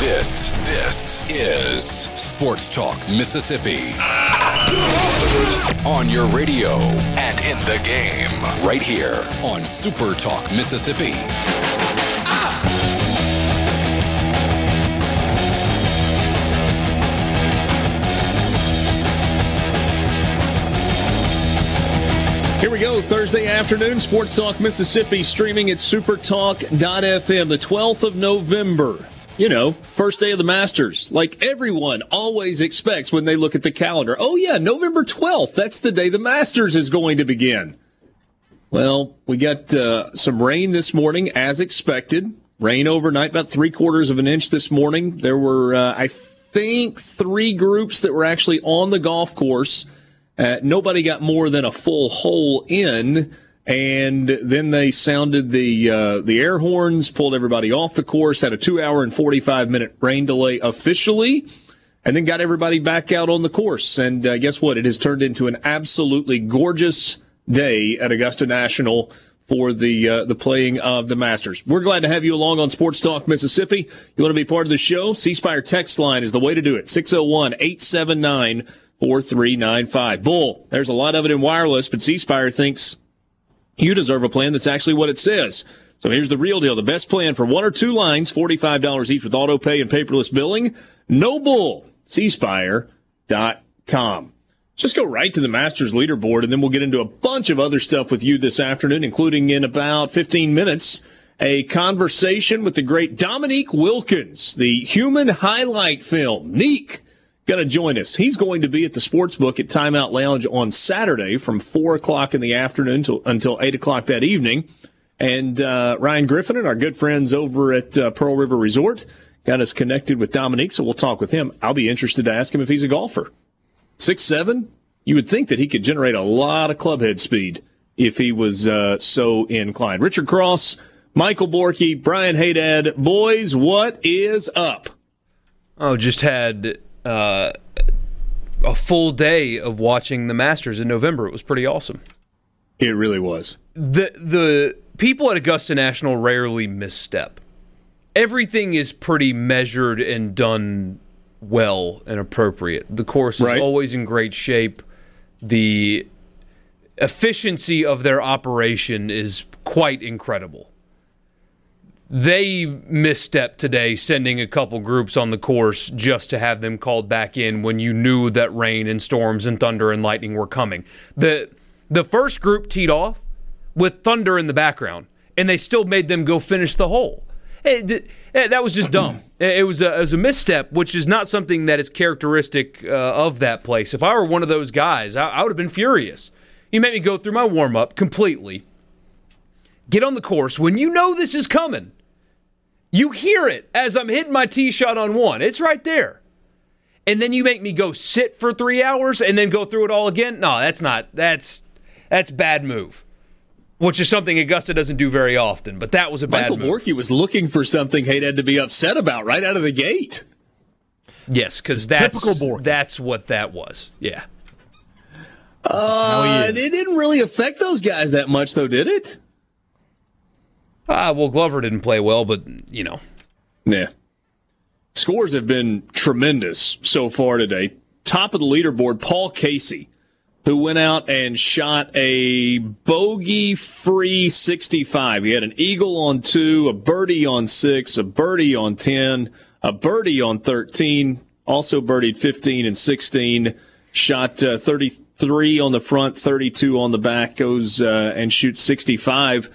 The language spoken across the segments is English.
This, this is Sports Talk Mississippi. On your radio and in the game, right here on Super Talk Mississippi. Here we go, Thursday afternoon, Sports Talk Mississippi, streaming at supertalk.fm, the 12th of November. You know, first day of the Masters, like everyone always expects when they look at the calendar. Oh, yeah, November 12th, that's the day the Masters is going to begin. Well, we got uh, some rain this morning, as expected. Rain overnight, about three quarters of an inch this morning. There were, uh, I think, three groups that were actually on the golf course. Uh, nobody got more than a full hole in, and then they sounded the uh, the air horns, pulled everybody off the course, had a two hour and forty five minute rain delay officially, and then got everybody back out on the course. And uh, guess what? It has turned into an absolutely gorgeous day at Augusta National for the uh, the playing of the Masters. We're glad to have you along on Sports Talk Mississippi. You want to be part of the show? C Spire text line is the way to do it. 601 879 4395. Bull, there's a lot of it in wireless, but C Spire thinks you deserve a plan that's actually what it says. So here's the real deal. The best plan for one or two lines, $45 each with auto pay and paperless billing. No bull. cspire.com. Just go right to the Masters leaderboard and then we'll get into a bunch of other stuff with you this afternoon, including in about 15 minutes, a conversation with the great Dominique Wilkins, the human highlight film. Neek going to join us. He's going to be at the sports book at Timeout Lounge on Saturday from four o'clock in the afternoon till, until eight o'clock that evening. And uh, Ryan Griffin and our good friends over at uh, Pearl River Resort got us connected with Dominique, so we'll talk with him. I'll be interested to ask him if he's a golfer. Six seven. You would think that he could generate a lot of clubhead speed if he was uh, so inclined. Richard Cross, Michael Borky, Brian Hayden. Boys, what is up? Oh, just had uh, a full day of watching the Masters in November. It was pretty awesome. It really was. The the people at Augusta National rarely misstep. Everything is pretty measured and done well and appropriate. The course is Right. always in great shape. The efficiency of their operation is quite incredible. They misstepped today, sending a couple groups on the course just to have them called back in when you knew that rain and storms and thunder and lightning were coming. The the first group teed off with thunder in the background, and they still made them go finish the hole. It- th- eh, that was just dumb. It it was, a, it was a misstep, which is not something that is characteristic uh, of that place. If I were one of those guys, I, I would have been furious. You made me go through my warm up completely, get on the course when you know this is coming. You hear it as I'm hitting my tee shot on one. It's right there. And then you make me go sit for three hours and then go through it all again. No, that's not. That's that's bad move. Which is something Augusta doesn't do very often. But that was a bad Michael move. Borky was looking for something Hayden had to be upset about right out of the gate. Yes, because that's that's what that was. Yeah. Uh, it didn't really affect those guys that much, though, did it? Ah, well, Glover didn't play well, but you know, Yeah. Scores have been tremendous so far today. Top of the leaderboard, Paul Casey, who went out and shot a bogey free 65. He had an eagle on two, a birdie on six, a birdie on 10, a birdie on 13, also birdied 15 and 16, shot uh, 33 on the front, 32 on the back, goes uh, and shoots 65.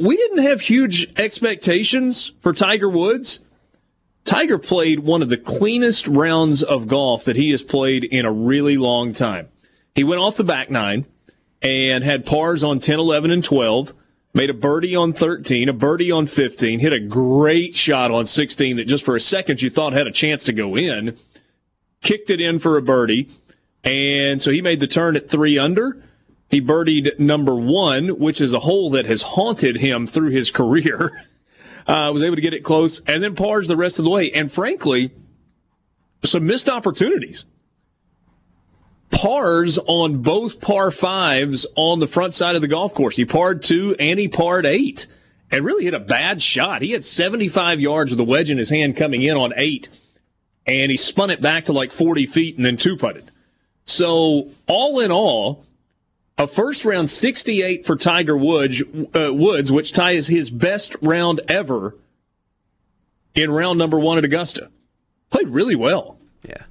We didn't have huge expectations for Tiger Woods. Tiger played one of the cleanest rounds of golf that he has played in a really long time. He went off the back nine and had pars on 10, 11, and 12, made a birdie on 13, a birdie on 15, hit a great shot on 16 that just for a second you thought had a chance to go in. kicked it in for a birdie. And so he made the turn at three under. He birdied number one, which is a hole that has haunted him through his career. Uh, was able to get it close and then pars the rest of the way. And frankly, some missed opportunities. Pars on both par fives on the front side of the golf course. He parred two and he parred eight and really hit a bad shot. He had 75 yards with a wedge in his hand coming in on eight and he spun it back to like 40 feet and then two putted. So all in all, a first round 68 for Tiger Woods, uh, Woods, which ties his best round ever in round number one at Augusta. Played really well. Yeah.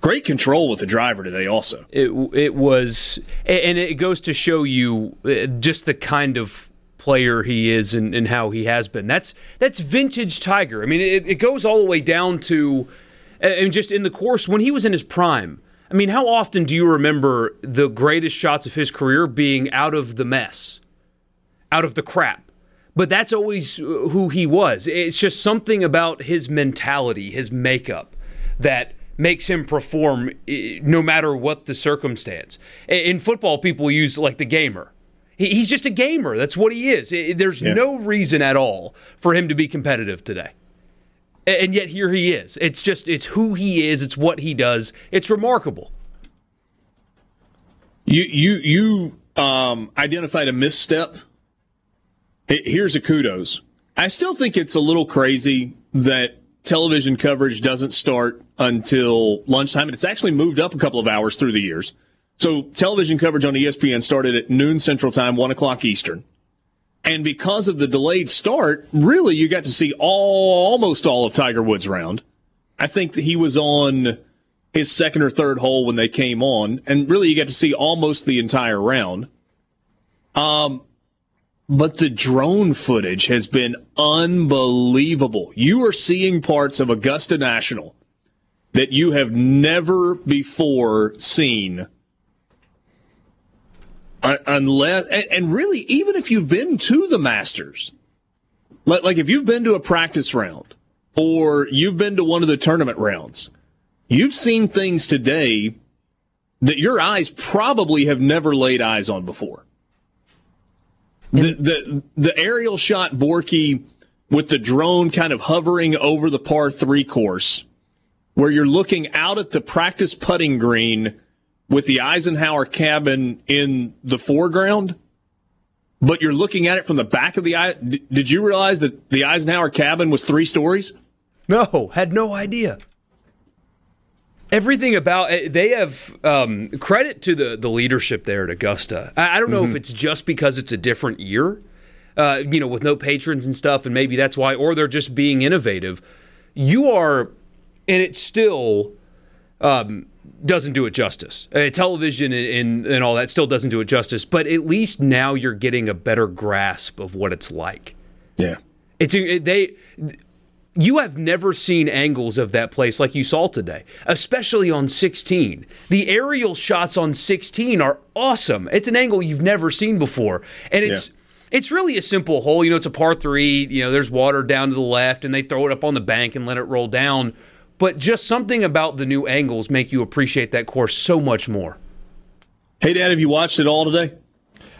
Great control with the driver today, also. It, it was, and it goes to show you uh, just the kind of player he is and, and how he has been. That's that's vintage Tiger. I mean, it, it goes all the way down to, and just in the course when he was in his prime. I mean, how often do you remember the greatest shots of his career being out of the mess, out of the crap? But that's always who he was. It's just something about his mentality, his makeup, that makes him perform eh, no matter what the circumstance. In football, people use like the gamer. He's just a gamer. That's what he is. There's yeah. no reason at all for him to be competitive today. And yet here he is. It's just it's who he is, it's what he does. It's remarkable. You you you um, identified a misstep. Here's a kudos. I still think it's a little crazy that television coverage doesn't start until lunchtime, and it's actually moved up a couple of hours through the years. So television coverage on ESPN started at noon Central Time, one o'clock Eastern. And because of the delayed start, really you got to see all, almost all of Tiger Woods' round. I think that he was on his second or third hole when they came on, and really you got to see almost the entire round. Um, but the drone footage has been unbelievable. You are seeing parts of Augusta National that you have never before seen unless and, really even if you've been to the masters like, if you've been to a practice round or you've been to one of the tournament rounds you've seen things today that your eyes probably have never laid eyes on before. The the, the aerial shot borky with the drone kind of hovering over the par 3 course where you're looking out at the practice putting green with the Eisenhower cabin in the foreground, but you're looking at it from the back of the eye. Did you realize that the Eisenhower cabin was three stories? No, had no idea. Everything about it, they have um, credit to the the leadership there at Augusta. I, I don't know mm-hmm. if it's just because it's a different year, uh, you know, with no patrons and stuff, and maybe that's why, or they're just being innovative. You are, and it's still. Um, doesn't do it justice. Uh, television and, and, and all that still doesn't do it justice, but at least now you're getting a better grasp of what it's like. Yeah. It's they you have never seen angles of that place like you saw today, especially on 16. The aerial shots on 16 are awesome. It's an angle you've never seen before. And it's yeah. it's really a simple hole. You know, it's a par 3, you know, there's water down to the left and they throw it up on the bank and let it roll down but just something about the new angles make you appreciate that course so much more. Hey, Dad, have you watched it all today?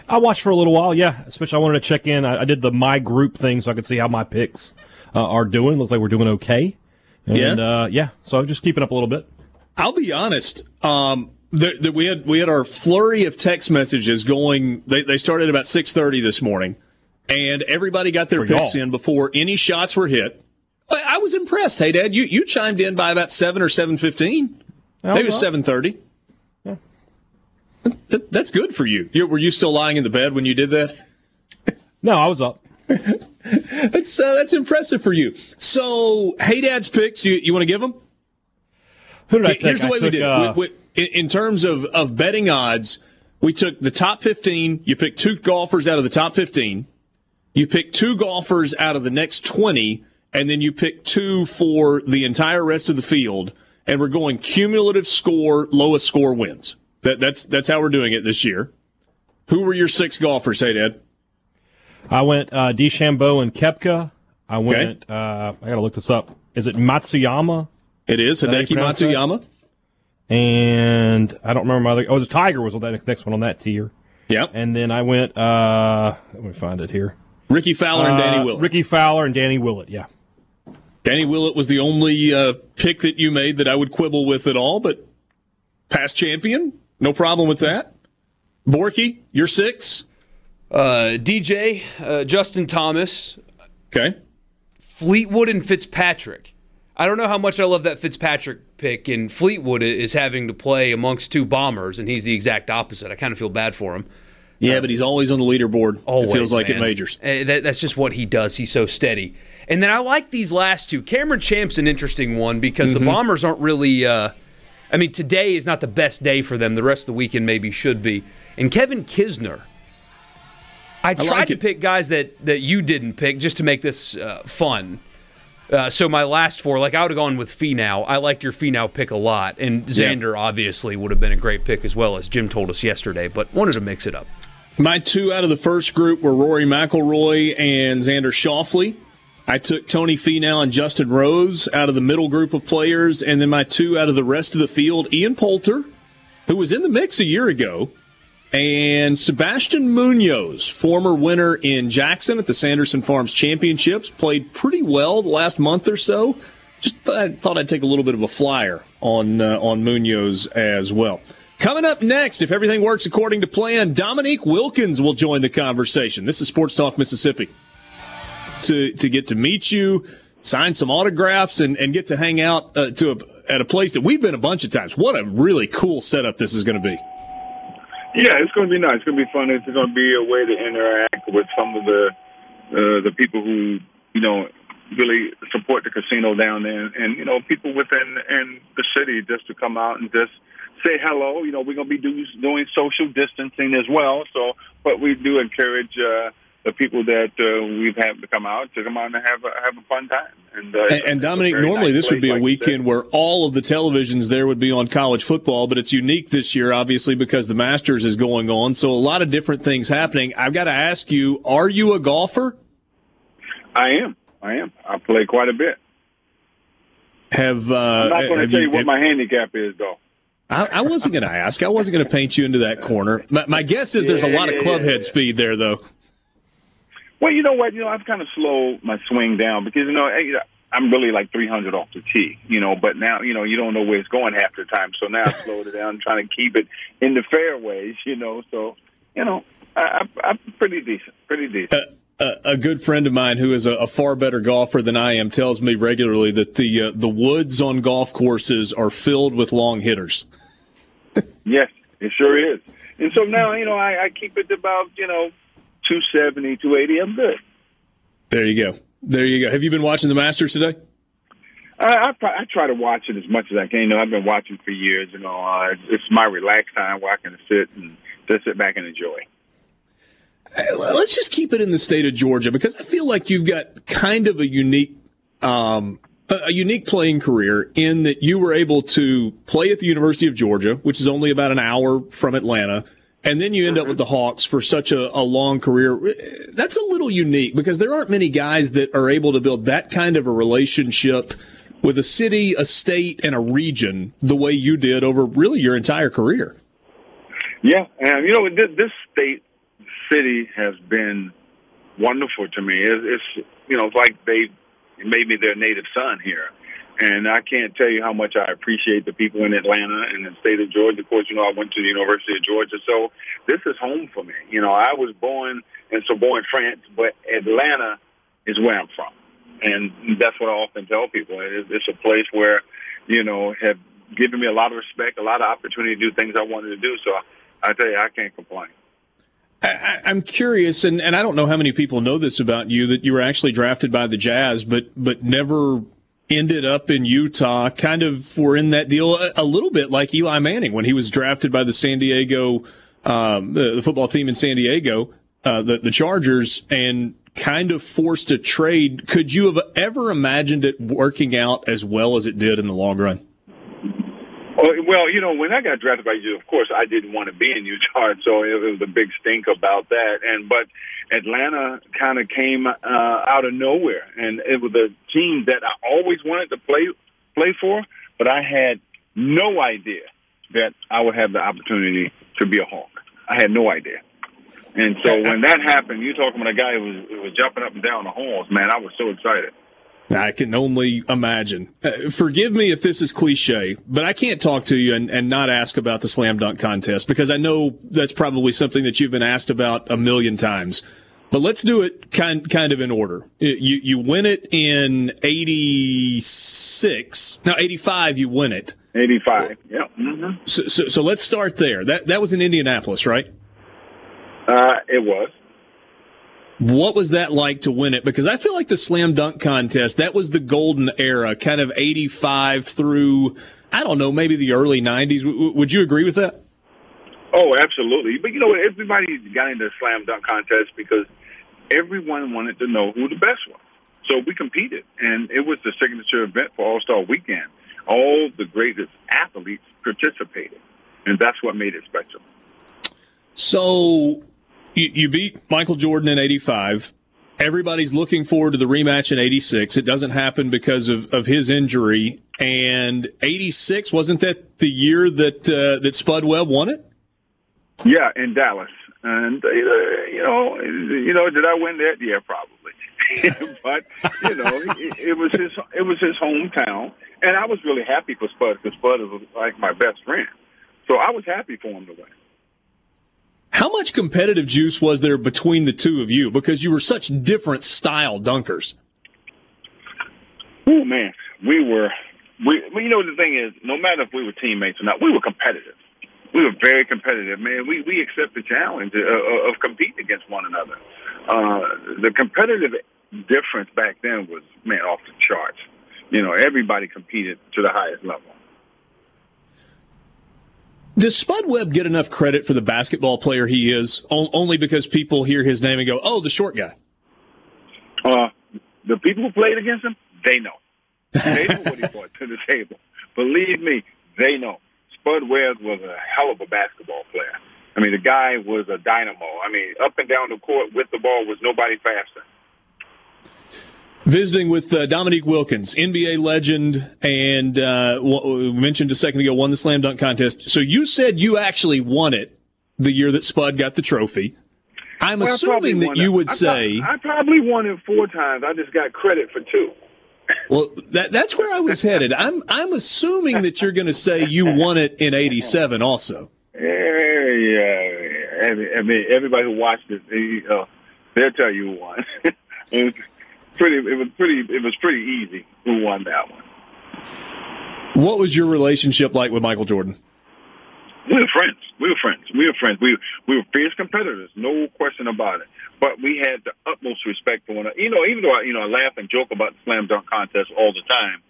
I watched for a little while, yeah. Especially I wanted to check in. I, I did the my group thing so I could see how my picks uh, are doing. Looks like we're doing okay. And, yeah, uh, yeah. So I'm just keeping up a little bit. I'll be honest. Um, the, the, we had we had our flurry of text messages going. They, they started about six thirty this morning, and everybody got their for picks y'all. in before any shots were hit. I was impressed. Hey, Dad, you, you chimed in by about seven or seven fifteen. Maybe it was seven thirty. Yeah. that's good for you. you. Were you still lying in the bed when you did that? No, I was up. that's uh, that's impressive for you. So, hey, Dad's picks. You you want to give them? Who did I take? Here's the way took, we did. Uh... We, we, in terms of of betting odds, we took the top fifteen. You picked two golfers out of the top fifteen. You picked two golfers out of the next twenty and then you pick two for the entire rest of the field, and we're going cumulative score, lowest score wins. That, that's that's how we're doing it this year. Who were your six golfers, hey Dad? I went uh, DeChambeau and Koepka. I went. Okay. Uh, I got to look this up. Is it Matsuyama? It is Hideki Matsuyama. and I don't remember my other. Oh, the Tiger was on that next, next one on that tier. Yep. And then I went. uh Let me find it here. Rickie Fowler and Danny Uh, Willett. Rickie Fowler and Danny Willett. Yeah. Danny Willett was the only uh, pick that you made that I would quibble with at all, but past champion, no problem with that. Borky, you're six. Uh, DJ, uh, Justin Thomas, Okay. Fleetwood, and Fitzpatrick. I don't know how much I love that Fitzpatrick pick, and Fleetwood is having to play amongst two bombers, and he's the exact opposite. I kind of feel bad for him. Yeah, but he's always on the leaderboard. Always, it feels like man. majors. Uh, that, that's just what he does. He's so steady. And then I like these last two. Cameron Champ's an interesting one because Mm-hmm. the Bombers aren't really. Uh, I mean, today is not the best day for them. The rest of the weekend maybe should be. And Kevin Kisner. I tried like to pick guys that, that you didn't pick just to make this uh, fun. Uh, so my last four, like I would have gone with Finau. I liked your Finau pick a lot, and Xander obviously would have been a great pick as well, as Jim told us yesterday. But wanted to mix it up. My two out of the first group were Rory McIlroy and Xander Schauffele. I took Tony Finau and Justin Rose out of the middle group of players, and then my two out of the rest of the field, Ian Poulter, who was in the mix a year ago, and Sebastian Munoz, former winner in Jackson at the Sanderson Farms Championships, played pretty well the last month or so. Just thought, thought I'd take a little bit of a flyer on uh, on Munoz as well. Coming up next, if everything works according to plan, Dominique Wilkins will join the conversation. This is Sports Talk Mississippi. To to get to meet you, sign some autographs, and, and get to hang out uh, to a, at a place that we've been a bunch of times. What a really cool setup this is going to be. Yeah, it's going to be nice. It's going to be fun. It's going to be a way to interact with some of the uh, the people who you know really support the casino down there, and you know people within in the city just to come out and just say hello. You know, we're going to be do, doing social distancing as well. So, but we do encourage uh, the people that uh, we've had to come out to come out and have a, have a fun time. And, uh, And, and Dominique, normally nice this would be a like you said. weekend where all of the televisions there would be on college football, but it's unique this year, obviously, because the Masters is going on. So a lot of different things happening. I've got to ask you, are you a golfer? I am. I am. I play quite a bit. Have uh, I'm not going to tell you what have- my handicap is, though. I, I wasn't going to ask. I wasn't going to paint you into that corner. My, my guess is there's a Yeah, lot of yeah, club yeah, head yeah. speed there, though. Well, you know what? You know, I've kind of slowed my swing down because you know I'm really like 300 off the tee. You know, but now you know you don't know where it's going half the time. So now I slowed it down, trying to keep it in the fairways. You know, so you know I, I, I'm pretty decent, pretty decent. a, a good friend of mine who is a, a far better golfer than I am tells me regularly that the uh, the woods on golf courses are filled with long hitters. Yes, it sure is. And so now you know I, I keep it about you know 270, 280. I'm good. There you go. There you go. Have you been watching the Masters today? I, I, try- I try to watch it as much as I can. You know, I've been watching for years. You know, uh, it's, it's my relaxed time where I can sit and just sit back and enjoy. Let's just keep it in the state of Georgia because I feel like you've got kind of a unique, um, a unique playing career in that you were able to play at the University of Georgia, which is only about an hour from Atlanta, and then you end up mm-hmm. with the Hawks for such a, a long career. That's a little unique because there aren't many guys that are able to build that kind of a relationship with a city, a state, and a region the way you did over really your entire career. Yeah, and you know this, state city has been wonderful to me. It's, it's you know it's like they made me their native son here, and I can't tell you how much I appreciate the people in Atlanta and the state of Georgia. Of course, you know I went to the University of Georgia, so this is home for me. You know I was born and so born in Sorbonne, France, but Atlanta is where I'm from, and that's what I often tell people. It's a place where you know have given me a lot of respect, a lot of opportunity to do things I wanted to do. So I tell you, I can't complain. I, I'm curious, and, and I don't know how many people know this about you that you were actually drafted by the Jazz, but but never ended up in Utah. Kind of were in that deal a, a little bit like Eli Manning when he was drafted by the San Diego, um, the, the football team in San Diego, uh, the the Chargers, and kind of forced a trade. Could you have ever imagined it working out as well as it did in the long run? Well, you know, when I got drafted by you, of course, I didn't want to be in Utah, so it was a big stink about that. And but Atlanta kind of came uh, out of nowhere, and it was a team that I always wanted to play play for, but I had no idea that I would have the opportunity to be a Hawk. I had no idea. And so when that happened, you're talking about a guy who was, who was jumping up and down the halls. Man, I was so excited. I can only imagine. Uh, forgive me if this is cliche, but I can't talk to you and, and not ask about the slam dunk contest because I know that's probably something that you've been asked about a million times. But let's do it kind kind of in order. You you win it in '86. Now '85, you win it. '85. Yeah. Mm-hmm. So, so, so let's start there. That that was in Indianapolis, right? Uh, it was. What was that like to win it? Because I feel like the slam dunk contest, that was the golden era, kind of 85 through, I don't know, maybe the early 90s. W- would you agree with that? Oh, absolutely. But you know, everybody got into the slam dunk contest because everyone wanted to know who the best was. So we competed, and it was the signature event for All Star Weekend. All the greatest athletes participated, and that's what made it special. So you, you beat Michael Jordan in 85. Everybody's looking forward to the rematch in 86. It doesn't happen because of, of his injury. And 86, wasn't that the year that, uh, that Spud Webb won it? Yeah, in Dallas. And, uh, you know, you know, did I win that? Yeah, probably. but, you know, it, it was his, it was his hometown. And I was really happy for Spud because Spud was like my best friend. So I was happy for him to win. How much competitive juice was there between the two of you? Because you were such different style dunkers. Oh man, we were. We, you know, the thing is, no matter if we were teammates or not, we were competitive. We were very competitive, man. We we accept the challenge of, of competing against one another. Uh, the competitive difference back then was man off the charts. You know, everybody competed to the highest level. Does Spud Webb get enough credit for the basketball player he is, only because people hear his name and go, "Oh, the short guy"? Uh, the people who played against him, they know. They know what he brought to the table. Believe me, they know. Spud Webb was a hell of a basketball player. I mean, the guy was a dynamo. I mean, up and down the court with the ball was nobody faster visiting with uh, Dominique Wilkins, NBA legend, and uh, w- mentioned a second ago won the slam dunk contest. So you said you actually won it the year that Spud got the trophy. I'm well, assuming that you would I say I probably won it four times. I just got credit for two. Well, that, that's where I was headed. I'm I'm assuming that you're going to say you won it in '87 also. Yeah, yeah. I mean, everybody who watched it, they, uh, they'll tell you who won. pretty. It was pretty. It was pretty easy who won that one. What was your relationship like with Michael Jordan? We were friends. We were friends. We were friends. We we were fierce competitors, no question about it. But we had the utmost respect for one another. You know, even though I, you know I laugh and joke about the slam dunk contest all the time,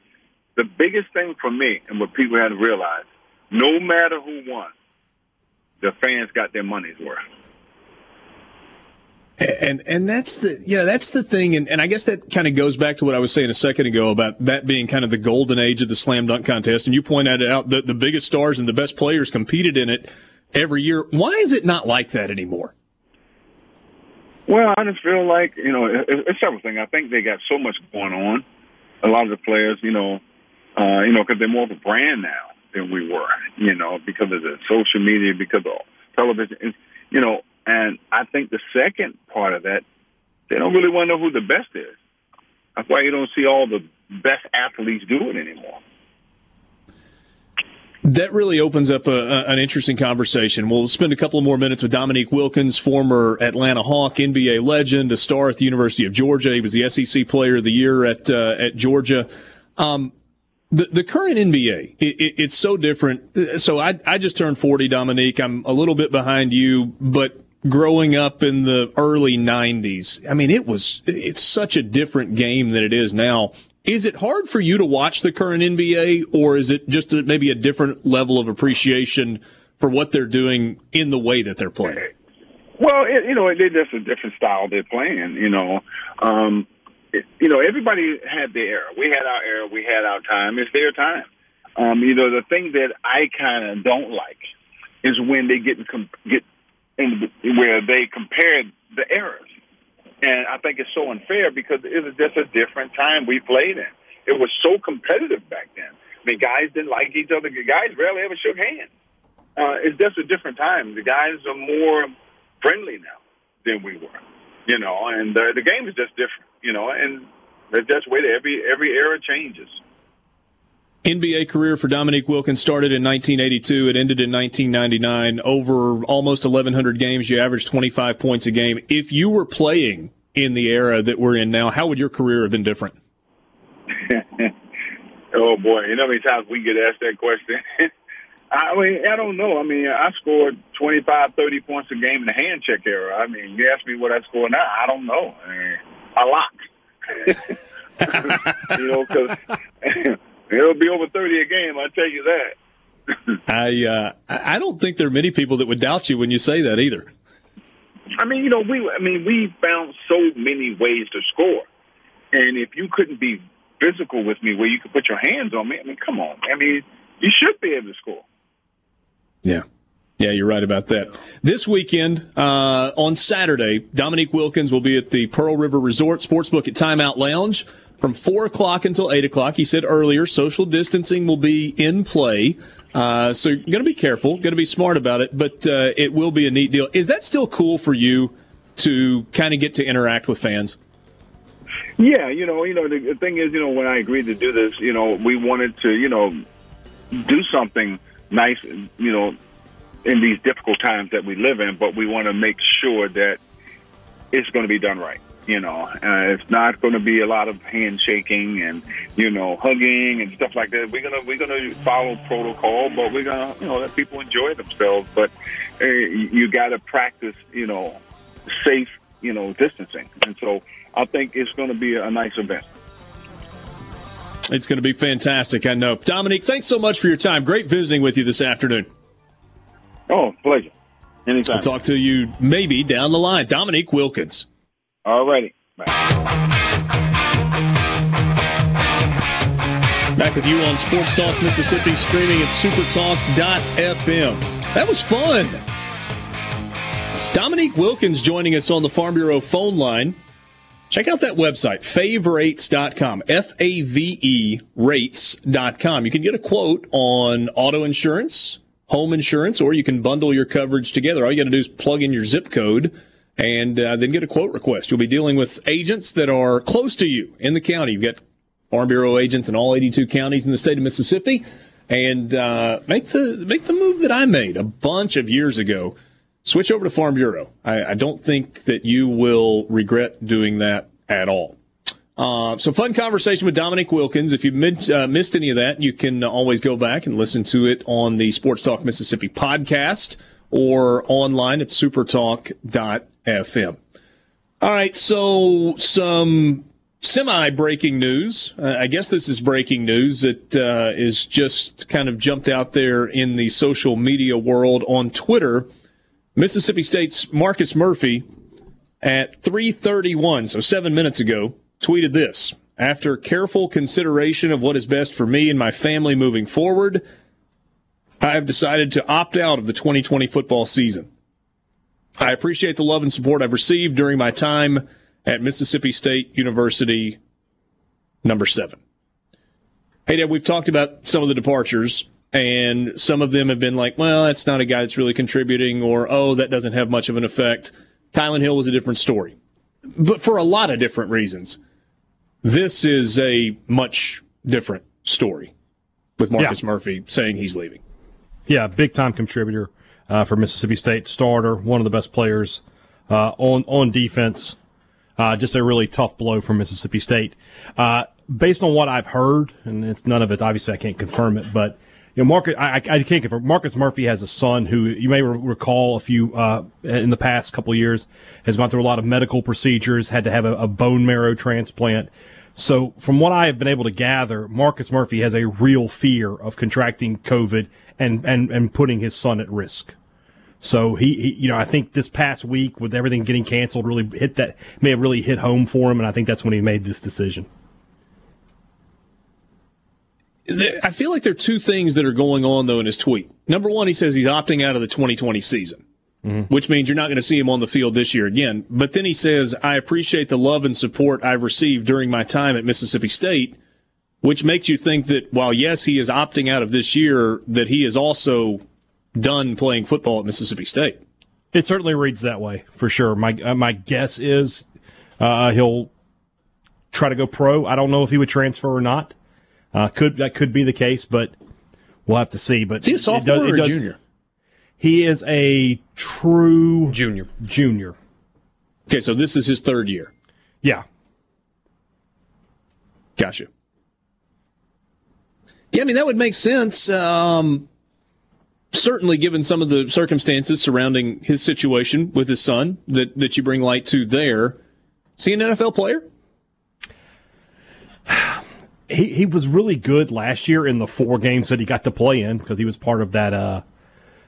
the biggest thing for me and what people had to realize, no matter who won, the fans got their money's worth. And and that's the yeah that's the thing and, and I guess that kind of goes back to what I was saying a second ago about that being kind of the golden age of the slam dunk contest and you pointed out that the biggest stars and the best players competed in it every year. Why is it not like that anymore? Well, I just feel like you know it, it's several things. I think they got so much going on. A lot of the players, you know, uh, you know, because they're more of a brand now than we were. You know, because of the social media, because of television. And, You know, and I think the second part of that, they don't really want to know who the best is. That's why you don't see all the best athletes do it anymore. That really opens up a, a, an interesting conversation. We'll spend a couple more minutes with Dominique Wilkins, former Atlanta Hawk, NBA legend, a star at the University of Georgia. He was the SEC Player of the Year at uh, at Georgia. Um, the, the current NBA, it, it, it's so different. So I, I just turned 40, Dominique. I'm a little bit behind you, but growing up in the early 90s. I mean, it was, it's such a different game than it is now. Is it hard for you to watch the current NBA or is it just a, maybe a different level of appreciation for what they're doing in the way that they're playing? Well, it, you know, it's just a different style they're playing, you know. Um, it, you know, everybody had their era. We had our era. We had our time. It's their time. Um, you know, the thing that I kind of don't like is when they get get in where they compared the eras. And I think it's so unfair because it was just a different time we played in. It was so competitive back then. I mean, guys didn't like each other. Guys rarely ever shook hands. uh, it's just a different time. The guys are more friendly now than we were, you know, and the, the game is just different, you know, and that's just way that every every era changes. NBA career for Dominique Wilkins started in 1982. It ended in 1999. Over almost 1,100 games, you averaged 25 points a game. If you were playing in the era that we're in now, how would your career have been different? oh boy, you know how many times we get asked that question. I mean, I don't know. I mean, I scored 25, 30 points a game in the hand check era. I mean, you ask me what I score now, I don't know. I mean, a lot. you know, because it'll be over 30 a game, I tell you that. I uh, I don't think there are many people that would doubt you when you say that either. I mean, you know, we I mean, we found so many ways to score, and if you couldn't be physical with me, where you could put your hands on me, I mean, come on, I mean, you should be able to score. Yeah. Yeah, you're right about that. This weekend, uh, on Saturday, Dominique Wilkins will be at the Pearl River Resort Sportsbook at Timeout Lounge from 4 o'clock until 8 o'clock. He said earlier, social distancing will be in play. Uh, so you're going to be careful, going to be smart about it, but uh, it will be a neat deal. Is that still cool for you to kind of get to interact with fans? Yeah, you know, you know, the, the thing is, you know, when I agreed to do this, you know, we wanted to, you know, do something nice, you know, in these difficult times that we live in, but we want to make sure that it's going to be done right. You know, uh, it's not going to be a lot of handshaking and you know hugging and stuff like that. We're gonna we're gonna follow protocol, but we're gonna you know let people enjoy themselves. But uh, you got to practice you know safe you know distancing, and so I think it's going to be a nice event. It's going to be fantastic. I know, Dominique. Thanks so much for your time. Great visiting with you this afternoon. Oh, pleasure. Anytime. I'll talk to you maybe down the line. Dominique Wilkins. All righty. Back with you on Sports Talk Mississippi, streaming at supertalk.fm. That was fun. Dominique Wilkins joining us on the Farm Bureau phone line. Check out that website, faverates.com, F A V E rates.com. You can get a quote on auto insurance, home insurance, or you can bundle your coverage together. All you got to do is plug in your zip code and uh, then get a quote request. You'll be dealing with agents that are close to you in the county. You've got Farm Bureau agents in all 82 counties in the state of Mississippi, and uh, make the make the move that I made a bunch of years ago. Switch over to Farm Bureau. I, I don't think that you will regret doing that at all. Uh, so fun conversation with Dominique Wilkins. If you mid, uh, missed any of that, you can always go back and listen to it on the Sports Talk Mississippi podcast or online at supertalk.fm. All right, so some semi breaking news. Uh, I guess this is breaking news that uh, is just kind of jumped out there in the social media world on Twitter. Mississippi State's Marcus Murphy at 3:31, so 7 minutes ago, tweeted this. After careful consideration of what is best for me and my family moving forward, I have decided to opt out of the 2020 football season. I appreciate the love and support I've received during my time at Mississippi State University, number seven. Hey, Dad, we've talked about some of the departures, and some of them have been like, well, that's not a guy that's really contributing, or, oh, that doesn't have much of an effect. Kylin Hill was a different story, but for a lot of different reasons. This is a much different story with Marcus yeah. Murphy saying he's leaving. Yeah, big time contributor uh, for Mississippi State, starter, one of the best players uh, on on defense. Uh, just a really tough blow for Mississippi State. Uh, based on what I've heard, and it's none of it. Obviously, I can't confirm it, but you know, Marcus, I, I can't confirm. Marcus Murphy has a son who you may re- recall a few uh, in the past couple years has gone through a lot of medical procedures, had to have a, a bone marrow transplant. So, from what I have been able to gather, Marcus Murphy has a real fear of contracting COVID and and and putting his son at risk. So he, he, you know, I think this past week with everything getting canceled, really hit that may have really hit home for him, and I think that's when he made this decision. I feel like there are two things that are going on though in his tweet. Number one, he says he's opting out of the 2020 season, mm-hmm. which means you're not going to see him on the field this year again. But then he says, I appreciate the love and support I've received during my time at Mississippi State, which makes you think that while yes, he is opting out of this year, that he is also done playing football at Mississippi State. It certainly reads that way for sure. My uh, my guess is uh, he'll try to go pro. I don't know if he would transfer or not. Uh, could that could be the case, but we'll have to see. But is he a sophomore does, or a does, junior? He is a true junior. Junior. Okay, so this is his third year. Yeah. Gotcha. Yeah, I mean that would make sense. Um, certainly, given some of the circumstances surrounding his situation with his son, that that you bring light to there. See an NFL player? He he was really good last year in the four games that he got to play in because he was part of that uh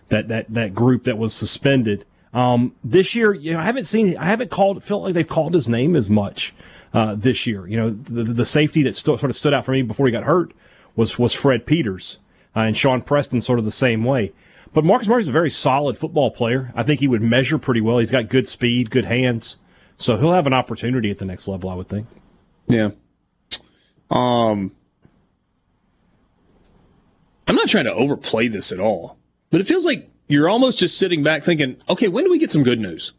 that that that group that was suspended. Um, this year, you know, I haven't seen, I haven't called, felt like they've called his name as much uh, this year. You know, the, the safety that st- sort of stood out for me before he got hurt was was Fred Peters, uh, and Sean Preston sort of the same way. But Marcus Murphy's a very solid football player. I think he would measure pretty well. He's got good speed, good hands, so he'll have an opportunity at the next level. I would think. Yeah. Um. I'm not trying to overplay this at all, but it feels like you're almost just sitting back thinking, okay, when do we get some good news?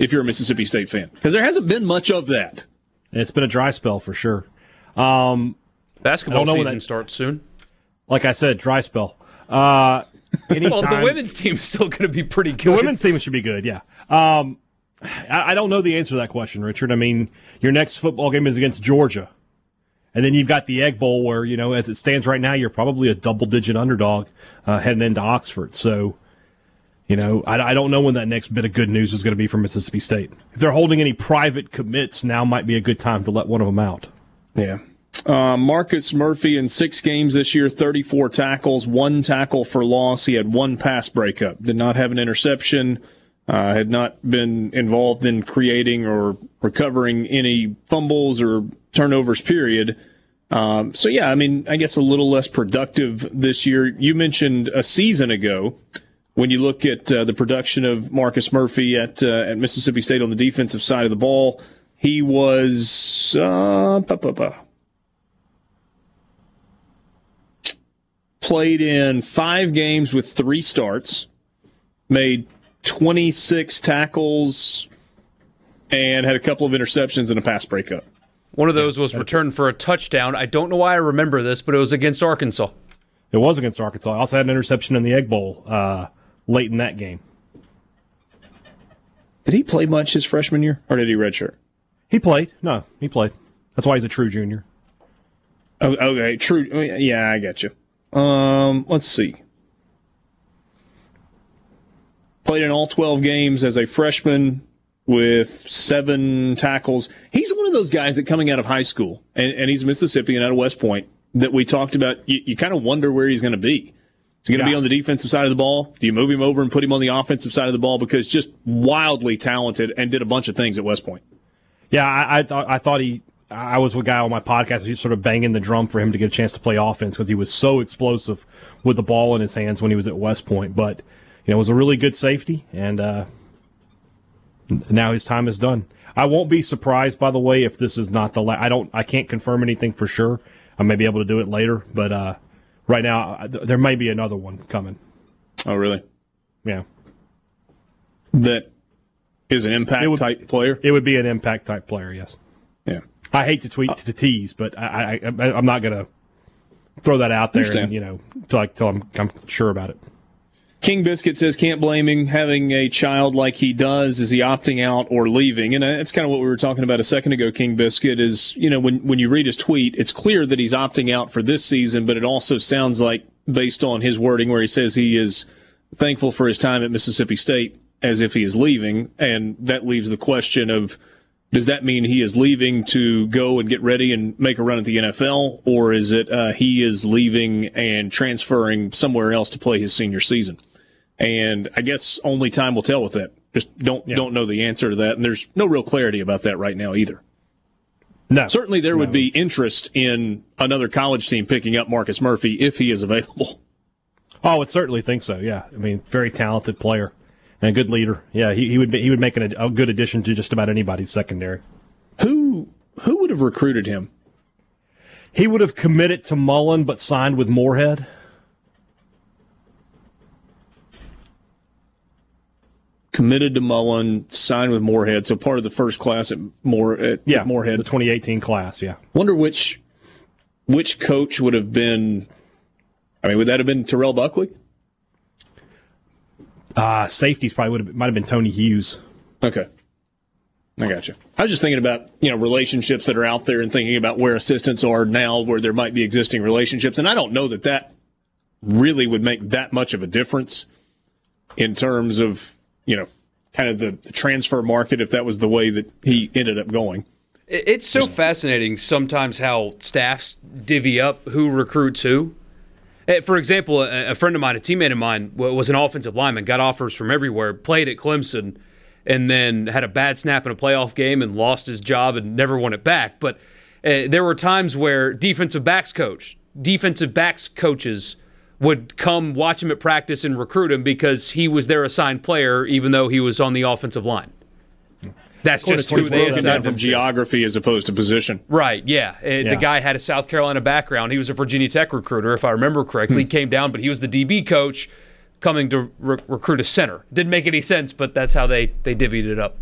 If you're a Mississippi State fan, because there hasn't been much of that. It's been a dry spell for sure. Um, Basketball season that, starts soon. Like I said, dry spell. Uh, well, the women's team is still going to be pretty good. The women's team should be good. Yeah. Um, I, I don't know the answer to that question, Richard. I mean, your next football game is against Georgia. And then you've got the Egg Bowl, where you know, as it stands right now, you're probably a double-digit underdog uh, heading into Oxford. So, you know, I, I, don't know when that next bit of good news is going to be for Mississippi State. If they're holding any private commits, now might be a good time to let one of them out. Yeah. Uh, Marcus Murphy in six games this year, 34 tackles, one tackle for loss. He had one pass breakup, did not have an interception, uh, had not been involved in creating or recovering any fumbles or turnovers, period. Um, so, yeah, I mean, I guess a little less productive this year. You mentioned a season ago when you look at uh, the production of Marcus Murphy at, uh, at Mississippi State on the defensive side of the ball. He was uh, played in five games with three starts, made 26 tackles, and had a couple of interceptions and a pass breakup. One of those was returned for a touchdown. I don't know why I remember this, but it was against Arkansas. It was against Arkansas. I also had an interception in the Egg Bowl uh, late in that game. Did he play much his freshman year, or did he redshirt? He played. No, he played. That's why he's a true junior. Oh, okay, true. Yeah, I got you. Um, let's see. Played in all 12 games as a freshman with seven tackles. He's one of those guys that coming out of high school, and, and he's Mississippi and out of West Point, that we talked about. You, you kind of wonder where he's going to be. Is he going to yeah. be on the defensive side of the ball? Do you move him over and put him on the offensive side of the ball? Because just wildly talented and did a bunch of things at West Point. Yeah, I, I thought I thought he I was with a guy on my podcast. He's sort of banging the drum for him to get a chance to play offense because he was so explosive with the ball in his hands when he was at West Point. But you know, it was a really good safety, and uh, now his time is done. I won't be surprised, by the way, if this is not the last. I don't. I can't confirm anything for sure. I may be able to do it later, but uh, right now there may be another one coming. Oh, really? Yeah. That is an impact would, type player. It would be an impact type player. Yes. I hate to tweet uh, to tease, but I, I, I am not gonna throw that out there, and, you know, till, I, till I'm, I'm sure about it. King Biscuit says can't blame him having a child like he does. Is he opting out or leaving? And uh, that's kind of what we were talking about a second ago. King Biscuit is you know when when you read his tweet, it's clear that he's opting out for this season, but it also sounds like based on his wording where he says he is thankful for his time at Mississippi State as if he is leaving, and that leaves the question of does that mean he is leaving to go and get ready and make a run at the NFL, or is it uh, he is leaving and transferring somewhere else to play his senior season? And I guess only time will tell with that. Just don't yeah. don't know the answer to that, and there's no real clarity about that right now either. No, certainly there no. would be interest in another college team picking up Marcus Murphy if he is available. Oh, I would certainly think so. Yeah, I mean, very talented player and a good leader. Yeah, he, he would be, he would make an, a good addition to just about anybody's secondary. Who who would have recruited him? He would have committed to Mullen, but signed with Moorhead. committed to Mullen, signed with Moorhead, so part of the first class at More at Yeah, Moorhead. the 2018 class. Yeah. Wonder which which coach would have been. I mean, would that have been Terrell Buckley? Uh, safeties probably would have might have been Tony Hughes. Okay. I got you. I was just thinking about, you know, relationships that are out there and thinking about where assistants are now, where there might be existing relationships. And I don't know that that really would make that much of a difference in terms of, you know, kind of the, the transfer market if that was the way that he ended up going. It's so fascinating sometimes how staffs divvy up who recruits who. Eh, For example, a a friend of mine, a teammate of mine, was an offensive lineman, got offers from everywhere, played at Clemson, and then had a bad snap in a playoff game and lost his job and never won it back. But uh, there were times where defensive backs coach, defensive backs coaches would come watch him at practice and recruit him because he was their assigned player, even though he was on the offensive line. That's just who It's they broken down assigned from geography as opposed to position. Right, yeah. Uh, Yeah. The guy had a South Carolina background. He was a Virginia Tech recruiter, if I remember correctly. He came down, but he was the DB coach coming to re- recruit a center. Didn't make any sense, but that's how they, they divvied it up.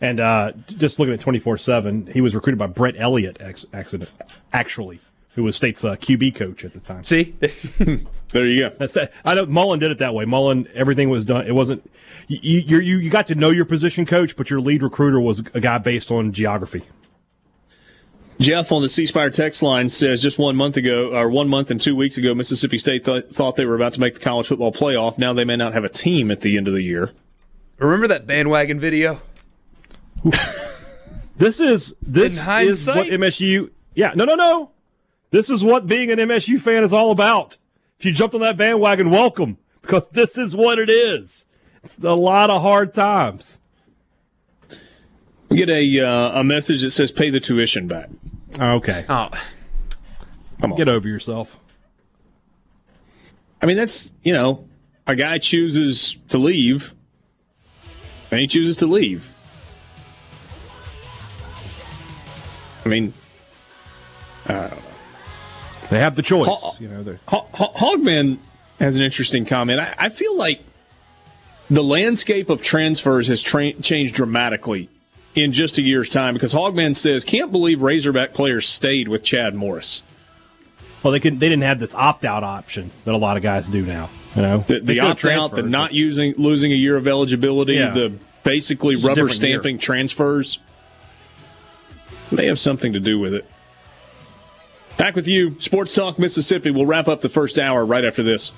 And uh, just looking at 24 7, he was recruited by Brett Elliott, ex- accident, actually, who was State's uh, QB coach at the time. See? There you go. That's that. I know Mullen did it that way. Mullen, everything was done. It wasn't. You, you you you got to know your position coach, but your lead recruiter was a guy based on geography. Jeff on the C Spire text line says just one month ago, or one month and two weeks ago, Mississippi State th- thought they were about to make the college football playoff. Now they may not have a team at the end of the year. Remember that bandwagon video? This is this is what? MSU. Yeah, no, no, no. This is what being an MSU fan is all about. If you jumped on that bandwagon, welcome because this is what it is. It's a lot of hard times. We get a uh, a message that says pay the tuition back. Okay, Oh, Come on. get over yourself. I mean, that's you know, a guy chooses to leave, and he chooses to leave. I mean, They have the choice. Ho- you know, they're- Ho- Ho- Hogman has an interesting comment. I, I feel like the landscape of transfers has tra- changed dramatically in just a year's time because Hogman says, "Can't believe Razorback players stayed with Chad Morris." well, they can. They didn't have this opt out option that a lot of guys do now. You know, The, the opt out, the not using losing a year of eligibility, Yeah. the basically It's rubber different year. stamping transfers may have something to do with it. Back with you, Sports Talk Mississippi. We'll wrap up the first hour right after this.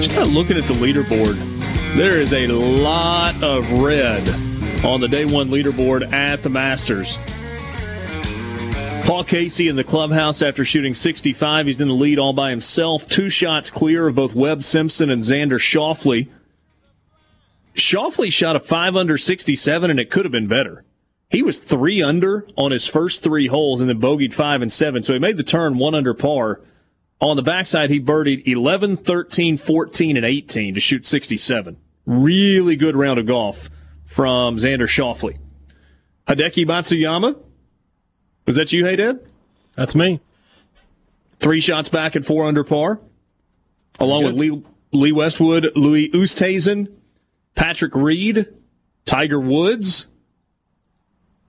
Just kind of looking at the leaderboard, there is a lot of red on the day one leaderboard at the Masters. Paul Casey in the clubhouse after shooting 65. He's in the lead all by himself. Two shots clear of both Webb Simpson and Xander Schauffele. Schauffele shot a 5 under 67, and it could have been better. He was 3 under on his first three holes and then bogeyed 5 and 7. So he made the turn 1 under par. On the backside, he birdied 11, 13, 14, and 18 to shoot 67. Really good round of golf from Xander Schauffele. Hideki Matsuyama. Was that you, Hayden? That's me. Three shots back at four under par, along with Lee, Lee Westwood, Louis Oosthuizen, Patrick Reed, Tiger Woods.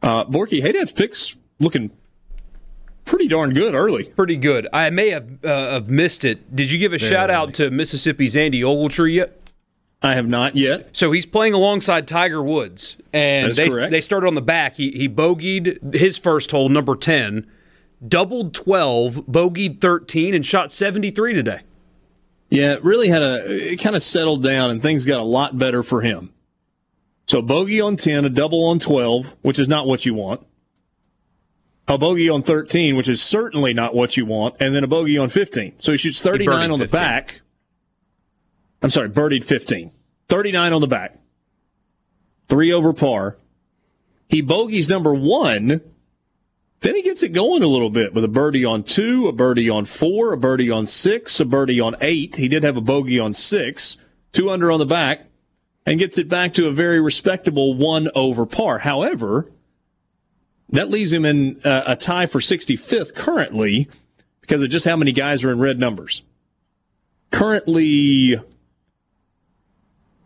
Uh, Borky, Hayden's picks looking pretty darn good early. pretty good. I may have, uh, have missed it. Did you give a shout out to Mississippi's Andy Ogletree yet? I have not yet. So he's playing alongside Tiger Woods, and That's they correct. they started on the back. He he bogeyed his first hole, number ten, doubled twelve, bogeyed thirteen, and shot seventy three today. Yeah, it really had a, it kind of settled down and things got a lot better for him. So bogey on 10, a double on 12, which is not what you want. A bogey on 13, which is certainly not what you want, and then a bogey on 15. So he shoots 39 on the 15. back. I'm sorry, birdied 15. 39 on the back. Three over par. He bogeys number one. Then he gets it going a little bit with a birdie on two, a birdie on four, a birdie on six, a birdie on eight. He did have a bogey on six, two under on the back, and gets it back to a very respectable one over par. However, that leaves him in uh, a tie for 65th currently because of just how many guys are in red numbers. Currently,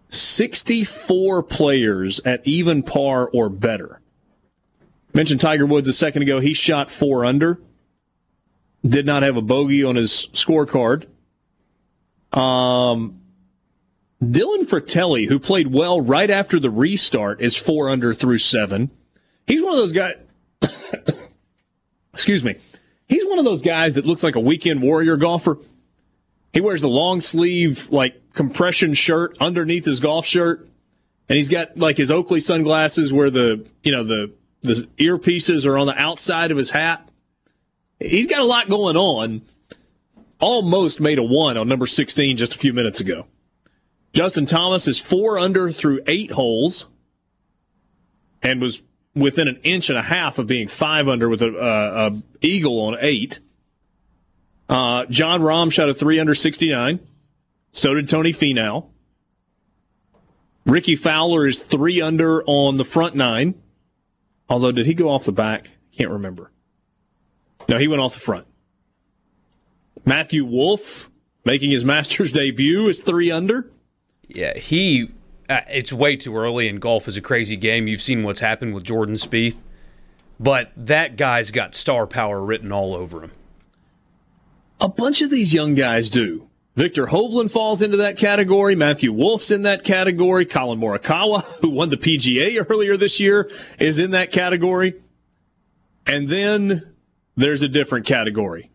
64 players at even par or better. Mentioned Tiger Woods a second ago. He shot four under. Did not have a bogey on his scorecard. Um, Dylan Frittelli, who played well right after the restart, is four under through seven. He's one of those guys. excuse me. He's one of those guys that looks like a weekend warrior golfer. He wears the long sleeve, like compression shirt underneath his golf shirt, and he's got like his Oakley sunglasses where the you know the the earpieces are on the outside of his hat. He's got a lot going on. Almost made a one on number 16 just a few minutes ago. Justin Thomas is four under through eight holes and was within an inch and a half of being five under with a, a eagle on eight. Uh, Jon Rahm shot a three under 69. So did Tony Finau. Rickie Fowler is three under on the front nine. Although, did he go off the back? I can't remember. No, he went off the front. Matthew Wolff making his Masters debut is three under. Yeah, he. Uh, it's way too early, and golf is a crazy game. You've seen what's happened with Jordan Spieth, but that guy's got star power written all over him. A bunch of these young guys do. Viktor Hovland falls into that category. Matthew Wolff's in that category. Collin Morikawa, who won the PGA earlier this year, is in that category. And then there's a different category.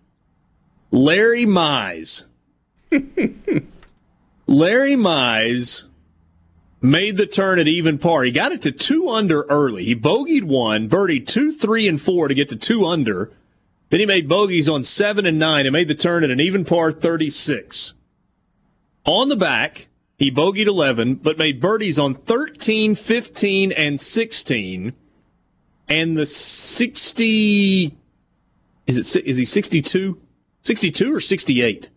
Larry Mize. Larry Mize made the turn at even par. He got it to two under early. He bogeyed one, birdied two, three, and four to get to two under. Then he made bogeys on seven and nine and made the turn at an even par 36. On the back, he bogeyed 11, but made birdies on 13, 15, and 16. And the 60, is it, is he 62? 62 or 68?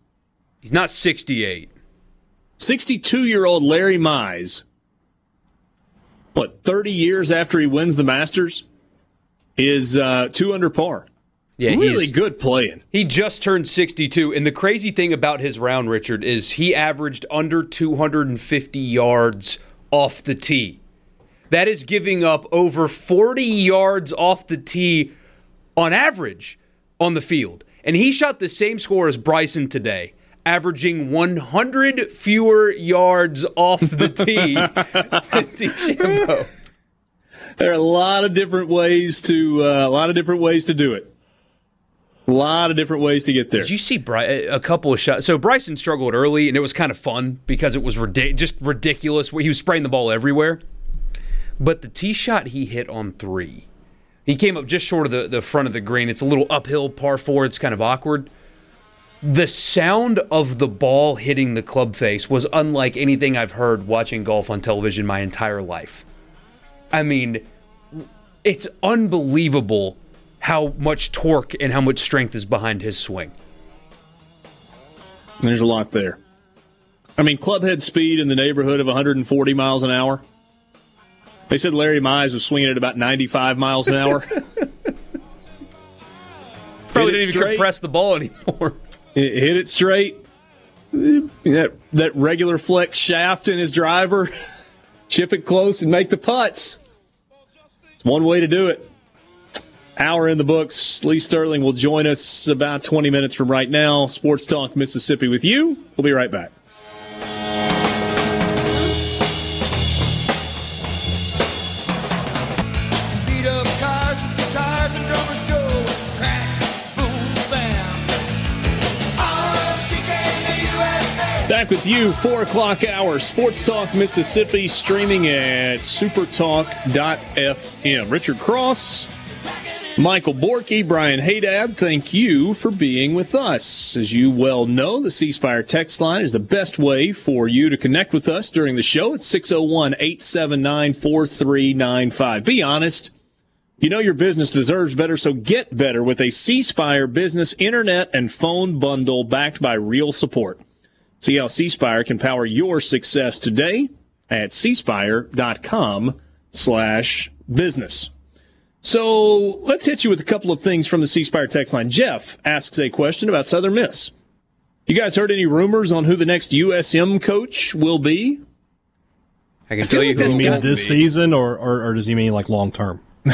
He's not 68. 62 year old Larry Mize, what, 30 years after he wins the Masters, is uh, two under par. Yeah, really good playing. He just turned 62, and the crazy thing about his round, Richard, is he averaged under 250 yards off the tee. That is giving up over 40 yards off the tee on average on the field. And he shot the same score as Bryson today, averaging 100 fewer yards off the tee There are a lot of different ways to uh, a lot of different ways to do it. A lot of different ways to get there. Did you see Bry- a couple of shots? So Bryson struggled early, and it was kind of fun because it was rid- just ridiculous. He was spraying the ball everywhere. But the tee shot he hit on three, he came up just short of the, the front of the green. It's a little uphill par four. It's kind of awkward. The sound of the ball hitting the club face was unlike anything I've heard watching golf on television my entire life. I mean, it's unbelievable how much torque and how much strength is behind his swing. There's a lot there. I mean, clubhead speed in the neighborhood of 140 miles an hour. They said Larry Mize was swinging at about 95 miles an hour. Probably didn't even straight. compress the ball anymore. Hit it straight. That that regular flex shaft in his driver. Chip it close and make the putts. It's one way to do it hour in the books. Lee Sterling will join us about 20 minutes from right now. Sports Talk Mississippi with you. We'll be right back. Back with you, 4 o'clock hour, Sports Talk Mississippi, streaming at supertalk.fm. Richard Cross, Michael Borky, Brian Hayden, thank you for being with us. As you well know, the C Spire text line is the best way for you to connect with us during the show. It's 601 879 4395. Be honest. You know your business deserves better, so get better with a C Spire business internet and phone bundle backed by real support. See how C Spire can power your success today at cspire.com slash business. So let's hit you with a couple of things from the C Spire text line. Jeff asks a question about Southern Miss. You guys heard any rumors on who the next USM coach will be? I can tell you like who that's it Does he mean this be. season, or, or or does he mean like long term?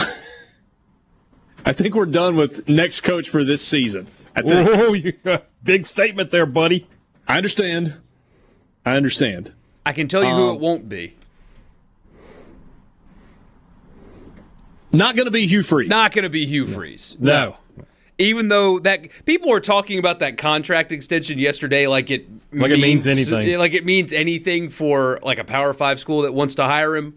I think we're done with next coach for this season. I think. Oh, you, big statement there, buddy. I understand. I understand. I can tell you who Um, it won't be. Not going to be Hugh Freeze. Not going to be Hugh Freeze. No. Even though that people were talking about that contract extension yesterday, like it Like it means anything. like it means anything for like a Power Five school that wants to hire him.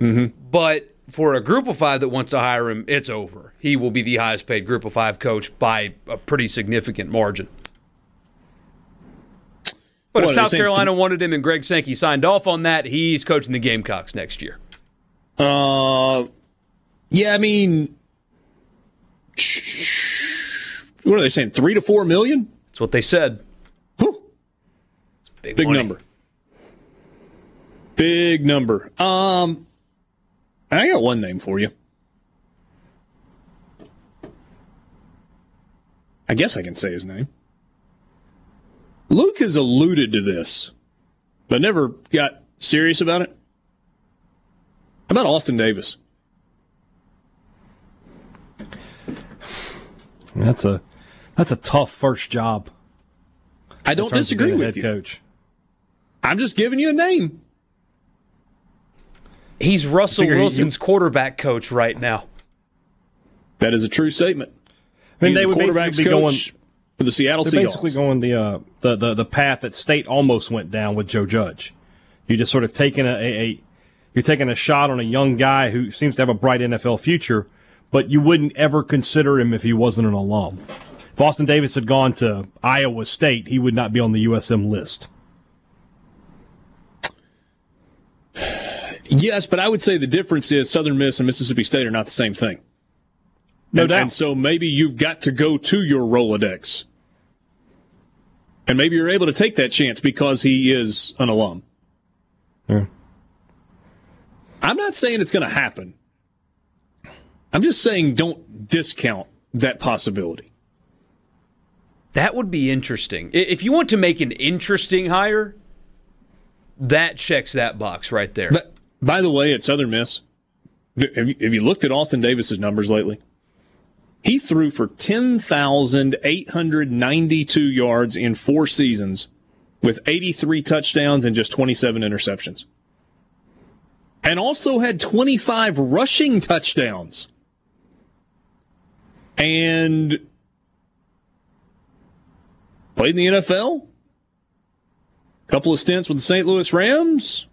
Mm-hmm. But for a Group of Five that wants to hire him, it's over. He will be the highest paid Group of Five coach by a pretty significant margin. But if South Carolina wanted him and Greg Sankey signed off on that, he's coaching the Gamecocks next year. Uh, yeah, I mean, what are they saying? Three to four million? That's what they said. Whew, Big, big number. Big number. Um, I got one name for you. I guess I can say his name. Luke has alluded to this, but never got serious about it. How about Austin Davis? That's a that's a tough first job. I don't disagree being a with head you. coach. I'm just giving you a name. He's Russell Figure he- Wilson's quarterback coach right now. That is a true statement. I mean, He's they would quarterbacks basically be going. For the Seattle They're Seahawks. basically going the, uh, the the the path that State almost went down with Joe Judge. You just sort of taking a, a, a you're taking a shot on a young guy who seems to have a bright NFL future, but you wouldn't ever consider him if he wasn't an alum. If Austin Davis had gone to Iowa State, he would not be on the USM list. Yes, but I would say the difference is Southern Miss and Mississippi State are not the same thing. No and, doubt. And so maybe you've got to go to your Rolodex. And maybe you're able to take that chance because he is an alum. Yeah. I'm not saying it's going to happen. I'm just saying don't discount that possibility. That would be interesting. If you want to make an interesting hire, that checks that box right there. But by the way, at Southern Miss, have you, have you looked at Austin Davis's numbers lately? He threw for 10,892 yards in four seasons with 83 touchdowns and just 27 interceptions. And also had 25 rushing touchdowns. And played in the NFL. A Couple of stints with the St. Louis Rams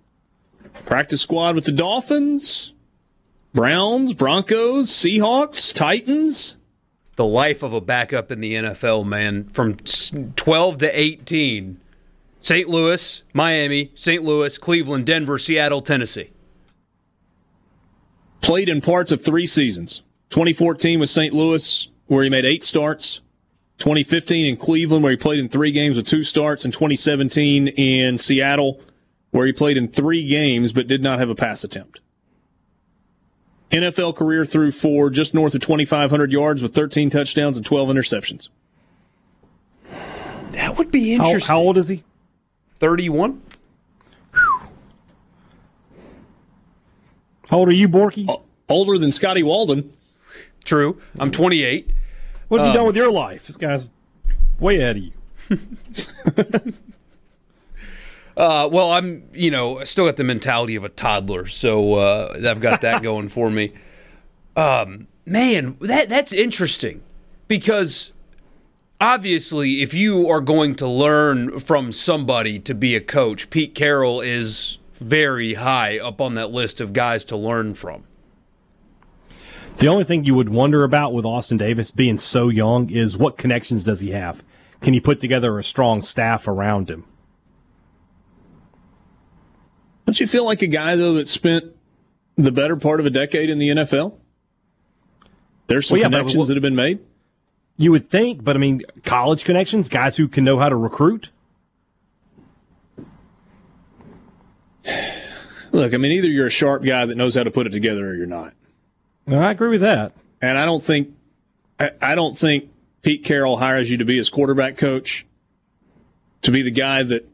practice squad with the Dolphins, Browns, Broncos, Seahawks, Titans. The life of a backup in the NFL, man, from 12 to 18. St. Louis, Miami, St. Louis, Cleveland, Denver, Seattle, Tennessee. Played in parts of three seasons 2014 with St. Louis, where he made eight starts. 2015 in Cleveland, where he played in three games with two starts. And 2017 in Seattle, where he played in three games but did not have a pass attempt. NFL career through four, just north of 2,500 yards with 13 touchdowns and 12 interceptions. That would be interesting. how old is he? 31? How old are you, Borky? Older than Scotty Walden. True. I'm 28. What have you um, done with your life? This guy's way ahead of you. Uh, well, I'm, you know, I still got the mentality of a toddler, so uh, I've got that going for me. Um, man, that that's interesting because obviously, if you are going to learn from somebody to be a coach, Pete Carroll is very high up on that list of guys to learn from. The only thing you would wonder about with Austin Davis being so young is what connections does he have? Can he put together a strong staff around him? Don't you feel like a guy though that spent the better part of a decade in the NFL? There's some Well, yeah, but connections what- that have been made. You would think, but I mean, college connections, guys who can know how to recruit. Look, I mean, either you're a sharp guy that knows how to put it together, or you're not. I agree with that. And I don't think, I, I don't think Pete Carroll hires you to be his quarterback coach, to be the guy that